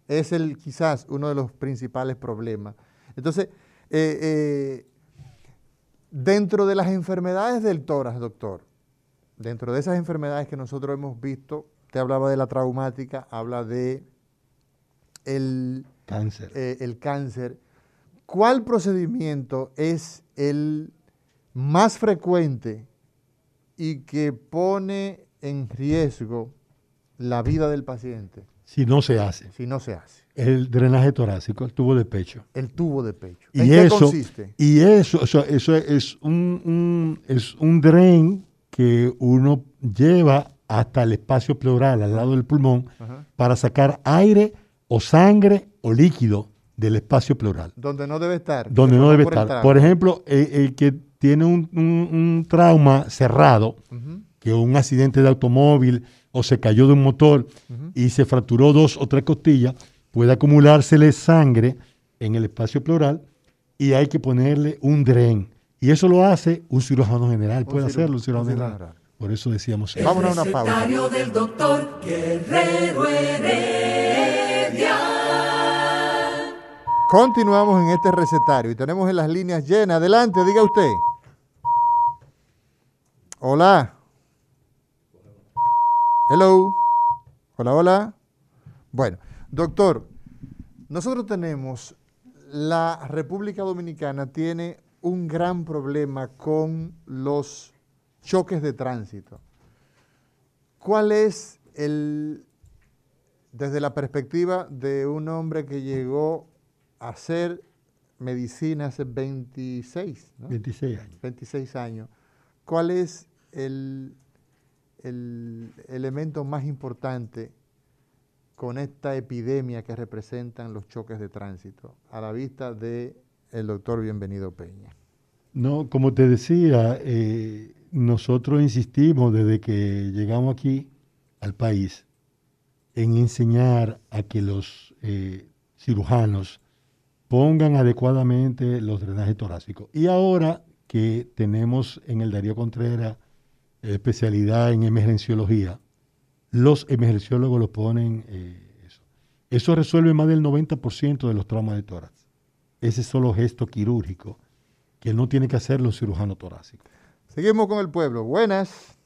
es el quizás uno de los principales problemas. Entonces, eh, eh, dentro de las enfermedades del tórax, doctor, dentro de esas enfermedades que nosotros hemos visto, te hablaba de la traumática, habla de el cáncer. el cáncer. ¿Cuál procedimiento es el más frecuente y que pone en riesgo la vida del paciente. Si no se hace. Si no se hace. El drenaje torácico, el tubo de pecho. El tubo de pecho. ¿En y qué eso, consiste? Y eso, eso, es, un, es un dren que uno lleva hasta el espacio pleural, al lado del pulmón, para sacar aire o sangre o líquido del espacio pleural. Donde no debe estar. Donde no debe estar. Por ejemplo, el, que tiene un, trauma cerrado, que un accidente de automóvil o se cayó de un motor y se fracturó dos o tres costillas, puede acumulársele sangre en el espacio pleural y hay que ponerle un dren. Y eso lo hace un cirujano general, puede hacerlo un cirujano general. Por eso decíamos eso. Vamos a una pausa. del doctor Guerrero Continuamos en este recetario y tenemos en las líneas llenas. Adelante, diga usted. Hola. Hello. Hola, hola. Bueno, doctor, nosotros tenemos, la República Dominicana tiene un gran problema con los choques de tránsito. ¿Cuál es el, desde la perspectiva de un hombre que llegó a hacer medicina hace 26, 26 años. 26 años, cuál es el el elemento más importante con esta epidemia que representan los choques de tránsito a la vista de el doctor Bienvenido Peña? No, como te decía, eh, nosotros insistimos desde que llegamos aquí al país en enseñar a que los eh, cirujanos pongan adecuadamente los drenajes torácicos. Y ahora que tenemos en el Darío Contreras especialidad en emergenciología, los emergenciólogos lo ponen eh, eso. Eso resuelve más del 90% de los traumas de tórax. Ese solo gesto quirúrgico que no tiene que hacerlo un cirujano torácico. Seguimos con el pueblo. Buenas.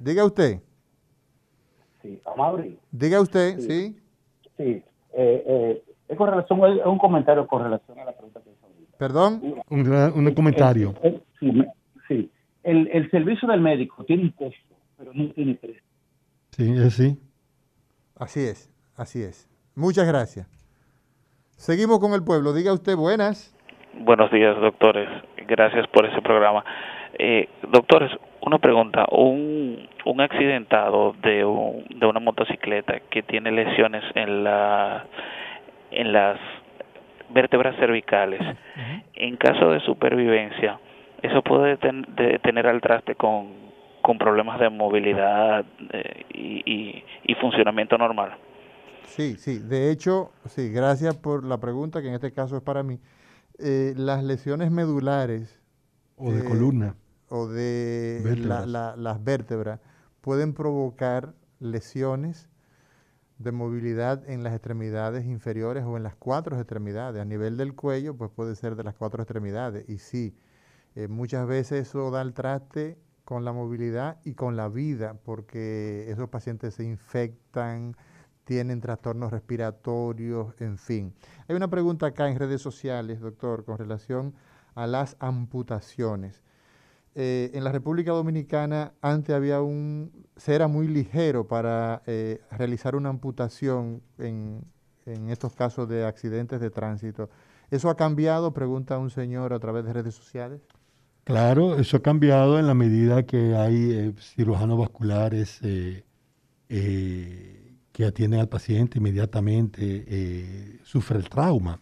Diga usted. Sí, Amaury. Diga usted, sí. Sí. Eh, eh, es con relación, es un comentario con relación a la pregunta que hizo ¿Perdón? Un, comentario. sí, sí el, servicio del médico tiene un costo, pero no tiene precio. Sí, es así. Así es, así es. Muchas gracias. Seguimos con el pueblo. Diga usted buenas. Buenos días, doctores. Gracias por ese programa. Eh, doctores, una pregunta. Un, un accidentado de, de una motocicleta que tiene lesiones en, la, en las vértebras cervicales, en caso de supervivencia, eso puede tener al traste con, con, problemas de movilidad eh, y, y, funcionamiento normal. Sí, sí. De hecho, sí, gracias por la pregunta, que en este caso es para mí. Eh, las lesiones medulares. O de columna. O de las vértebras pueden provocar lesiones de movilidad en las extremidades inferiores o en las cuatro extremidades. A nivel del cuello, pues puede ser de las cuatro extremidades. Y sí, eh, muchas veces eso da el traste con la movilidad y con la vida, porque esos pacientes se infectan, tienen trastornos respiratorios, en fin. Hay una pregunta acá en redes sociales, doctor, con relación a las amputaciones. Eh, en la República Dominicana antes había un, se era muy ligero para eh, realizar una amputación en, en estos casos de accidentes de tránsito. ¿Eso ha cambiado? Pregunta un señor a través de redes sociales. Claro, eso ha cambiado en la medida que hay eh, cirujanos vasculares eh, eh, que atienden al paciente inmediatamente, sufre el trauma.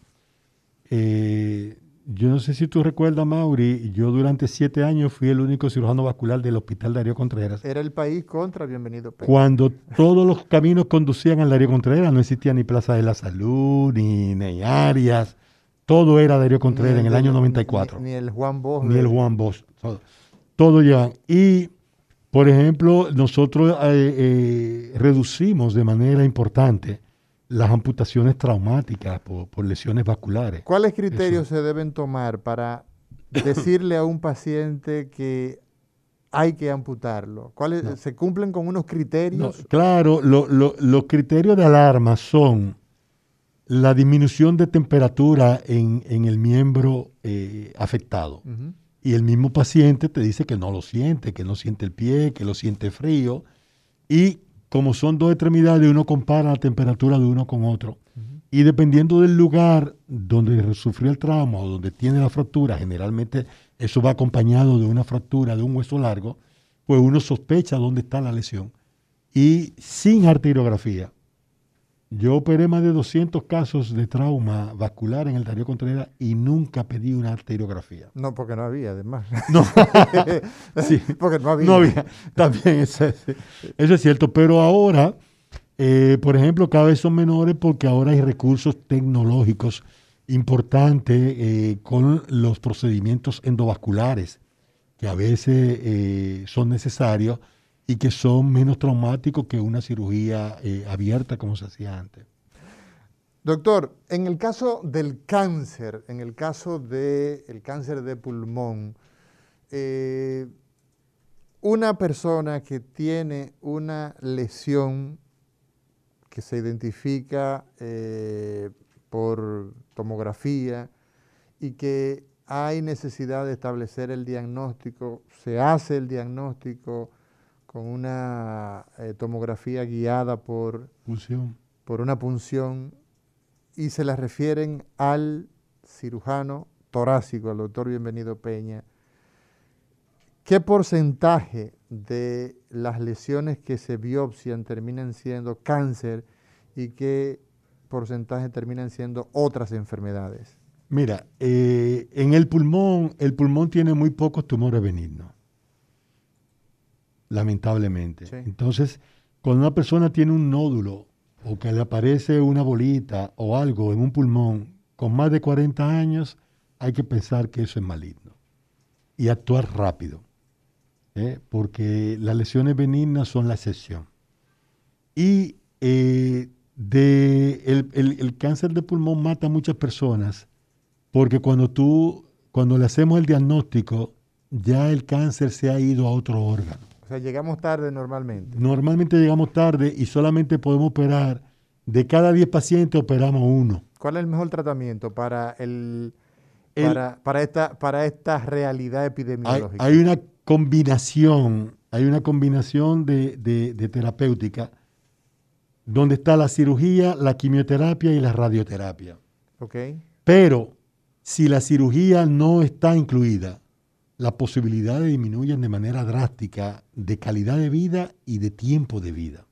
yo no sé si tú recuerdas, Mauri, yo durante siete años fui el único cirujano vascular del Hospital Darío Contreras. Era el país contra Bienvenido. Cuando todos los caminos conducían al Darío Contreras, no existía ni Plaza de la Salud, ni, ni áreas todo era Darío Contreras en el año 94. Ni, el Juan Bosch. Ni el Juan Bosch. Todo, todo llevan. Y, por ejemplo, nosotros eh, eh, reducimos de manera importante las amputaciones traumáticas por, lesiones vasculares. ¿Cuáles criterios se deben tomar para decirle a un paciente que hay que amputarlo? ¿Cuáles, ¿Se cumplen con unos criterios? claro, los criterios de alarma son la disminución de temperatura en, el miembro eh, afectado. Y el mismo paciente te dice que no lo siente, que no siente el pie, que lo siente frío. y como son dos extremidades, uno compara la temperatura de uno con otro. Y dependiendo del lugar donde sufrió el trauma o donde tiene la fractura, generalmente eso va acompañado de una fractura de un hueso largo, pues uno sospecha dónde está la lesión. Y sin arteriografía, yo operé más de 200 casos de trauma vascular en el Darío Contreras y nunca pedí una arteriografía. No, porque no había, además. [LAUGHS] No, [LAUGHS] sí, porque no había. No había, también eso, eso es cierto. Pero ahora, eh, por ejemplo, cada vez son menores porque ahora hay recursos tecnológicos importantes eh, con los procedimientos endovasculares que a veces eh, son necesarios y que son menos traumáticos que una cirugía eh, abierta como se hacía antes. Doctor, en el caso del cáncer, en el caso del cáncer de pulmón, eh, una persona que tiene una lesión que se identifica eh, por tomografía y que hay necesidad de establecer el diagnóstico, se hace el diagnóstico, con una eh, tomografía guiada por, por una punción y se la refieren al cirujano torácico, al doctor Bienvenido Peña. ¿Qué porcentaje de las lesiones que se biopsian terminan siendo cáncer y qué porcentaje terminan siendo otras enfermedades? Mira, eh, en el pulmón, el pulmón tiene muy pocos tumores benignos lamentablemente. Entonces, cuando una persona tiene un nódulo o que le aparece una bolita o algo en un pulmón con más de 40 años, hay que pensar que eso es maligno y actuar rápido, ¿eh? porque las lesiones benignas son la excepción. Y eh, de el, el, cáncer de pulmón mata a muchas personas porque cuando tú, cuando le hacemos el diagnóstico, ya el cáncer se ha ido a otro órgano. O sea, llegamos tarde normalmente. Normalmente llegamos tarde y solamente podemos operar, de cada 10 pacientes operamos uno. ¿Cuál es el mejor tratamiento para, el, para, esta, para esta realidad epidemiológica? Hay, una combinación, hay una combinación de, de terapéutica donde está la cirugía, la quimioterapia y la radioterapia. Okay. Pero si la cirugía no está incluida, las posibilidades disminuyen de manera drástica de calidad de vida y de tiempo de vida.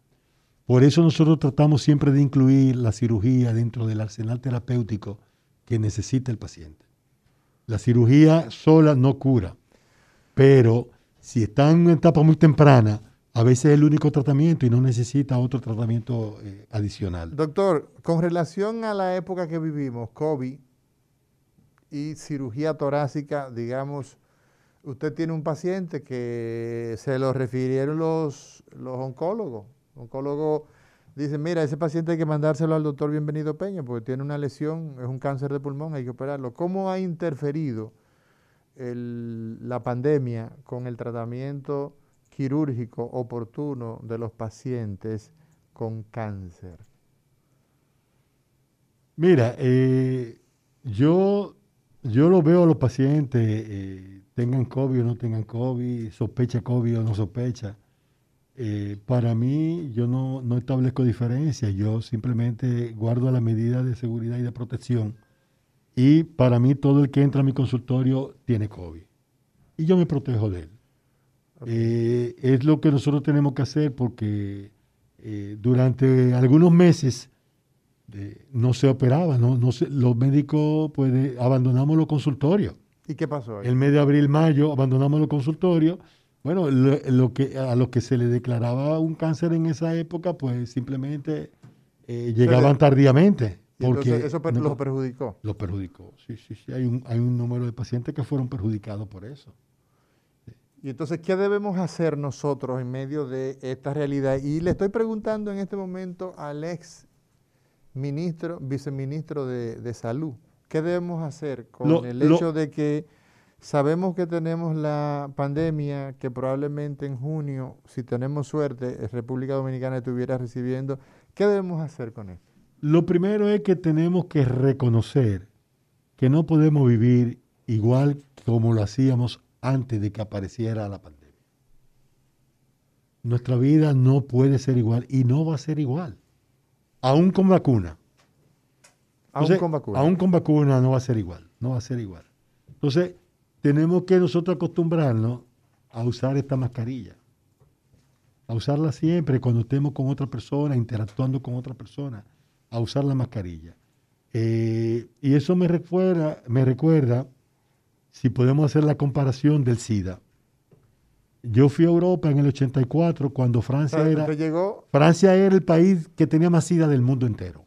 Por eso nosotros tratamos siempre de incluir la cirugía dentro del arsenal terapéutico que necesita el paciente. La cirugía sola no cura, pero si está en una etapa muy temprana, a veces es el único tratamiento y no necesita otro tratamiento eh, adicional. Doctor, con relación a la época que vivimos, COVID y cirugía torácica, digamos, usted tiene un paciente que se lo refirieron los, los oncólogos. Los oncólogos dicen, mira, ese paciente hay que mandárselo al doctor Bienvenido Peña porque tiene una lesión, es un cáncer de pulmón, hay que operarlo. ¿Cómo ha interferido la pandemia con el tratamiento quirúrgico oportuno de los pacientes con cáncer? Mira, eh, yo, yo lo veo a los pacientes eh, tengan COVID o no tengan COVID, sospecha COVID o no sospecha. Eh, para mí, yo no, no establezco diferencia, yo simplemente guardo las medidas de seguridad y de protección. Y para mí, todo el que entra a mi consultorio tiene COVID. Y yo me protejo de él. Eh, es lo que nosotros tenemos que hacer porque eh, durante algunos meses no se operaba, no, no los médicos pues, abandonamos los consultorios. ¿Y qué pasó El mes de abril, mayo, abandonamos los consultorios. Bueno, lo, que, a los que se le declaraba un cáncer en esa época, pues simplemente eh, llegaban tardíamente. Porque eso per, los perjudicó. Los perjudicó, sí, sí, sí. Hay un, hay un número de pacientes que fueron perjudicados por eso. Y entonces, ¿qué debemos hacer nosotros en medio de esta realidad? Y le estoy preguntando en este momento al ex ministro, viceministro de, de Salud, ¿Qué debemos hacer con el hecho de que sabemos que tenemos la pandemia, que probablemente en junio, si tenemos suerte, República Dominicana estuviera recibiendo? ¿Qué debemos hacer con esto? Lo primero es que tenemos que reconocer que no podemos vivir igual como lo hacíamos antes de que apareciera la pandemia. nuestra vida no puede ser igual y no va a ser igual. Aún con vacuna. Aún con vacuna. Aún con vacuna no va a ser igual. No va a ser igual. Entonces, tenemos que nosotros acostumbrarnos a usar esta mascarilla. A usarla siempre cuando estemos con otra persona, interactuando con otra persona. A usar la mascarilla. Eh, y eso me recuerda, me recuerda, si podemos hacer la comparación del SIDA. Yo fui a Europa en el 84 cuando Francia era Francia era el país que tenía más SIDA del mundo entero.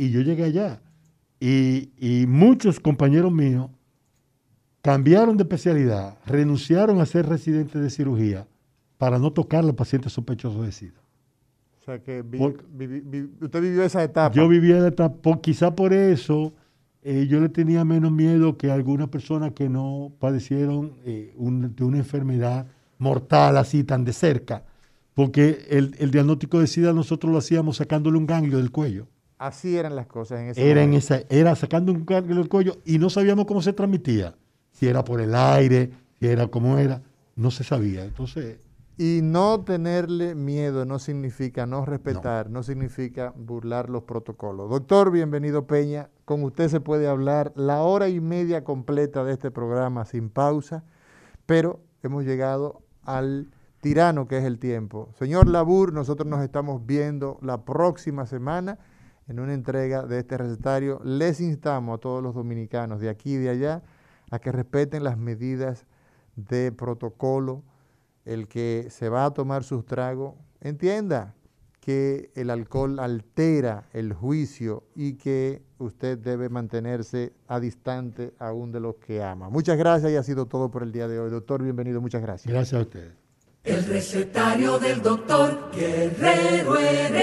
Y yo llegué allá y, y muchos compañeros míos cambiaron de especialidad, renunciaron a ser residentes de cirugía para no tocar a los pacientes sospechosos de SIDA. O sea que usted vivió esa etapa. Yo viví esa etapa, quizá por eso eh, yo le tenía menos miedo que algunas personas que no padecieron eh, de una enfermedad mortal así tan de cerca, porque el, diagnóstico de SIDA nosotros lo hacíamos sacándole un ganglio del cuello. Así eran las cosas en ese era En esa, era sacando un del cuello y no sabíamos cómo se transmitía, si era por el aire, si era como era, no se sabía. Entonces y no tenerle miedo no significa no respetar, no. significa burlar los protocolos. Doctor, bienvenido Peña. Con usted se puede hablar la hora y media completa de este programa sin pausa, pero hemos llegado al tirano que es el tiempo. Señor Labur, nosotros nos estamos viendo la próxima semana en una entrega de este recetario. Les instamos a todos los dominicanos de aquí y de allá a que respeten las medidas de protocolo el que se va a tomar sus tragos, entienda que el alcohol altera el juicio y que usted debe mantenerse a distante aún de los que ama. Muchas gracias y ha sido todo por el día de hoy. Doctor, bienvenido, muchas gracias. Gracias a usted. El recetario del doctor Guerrero Heredia.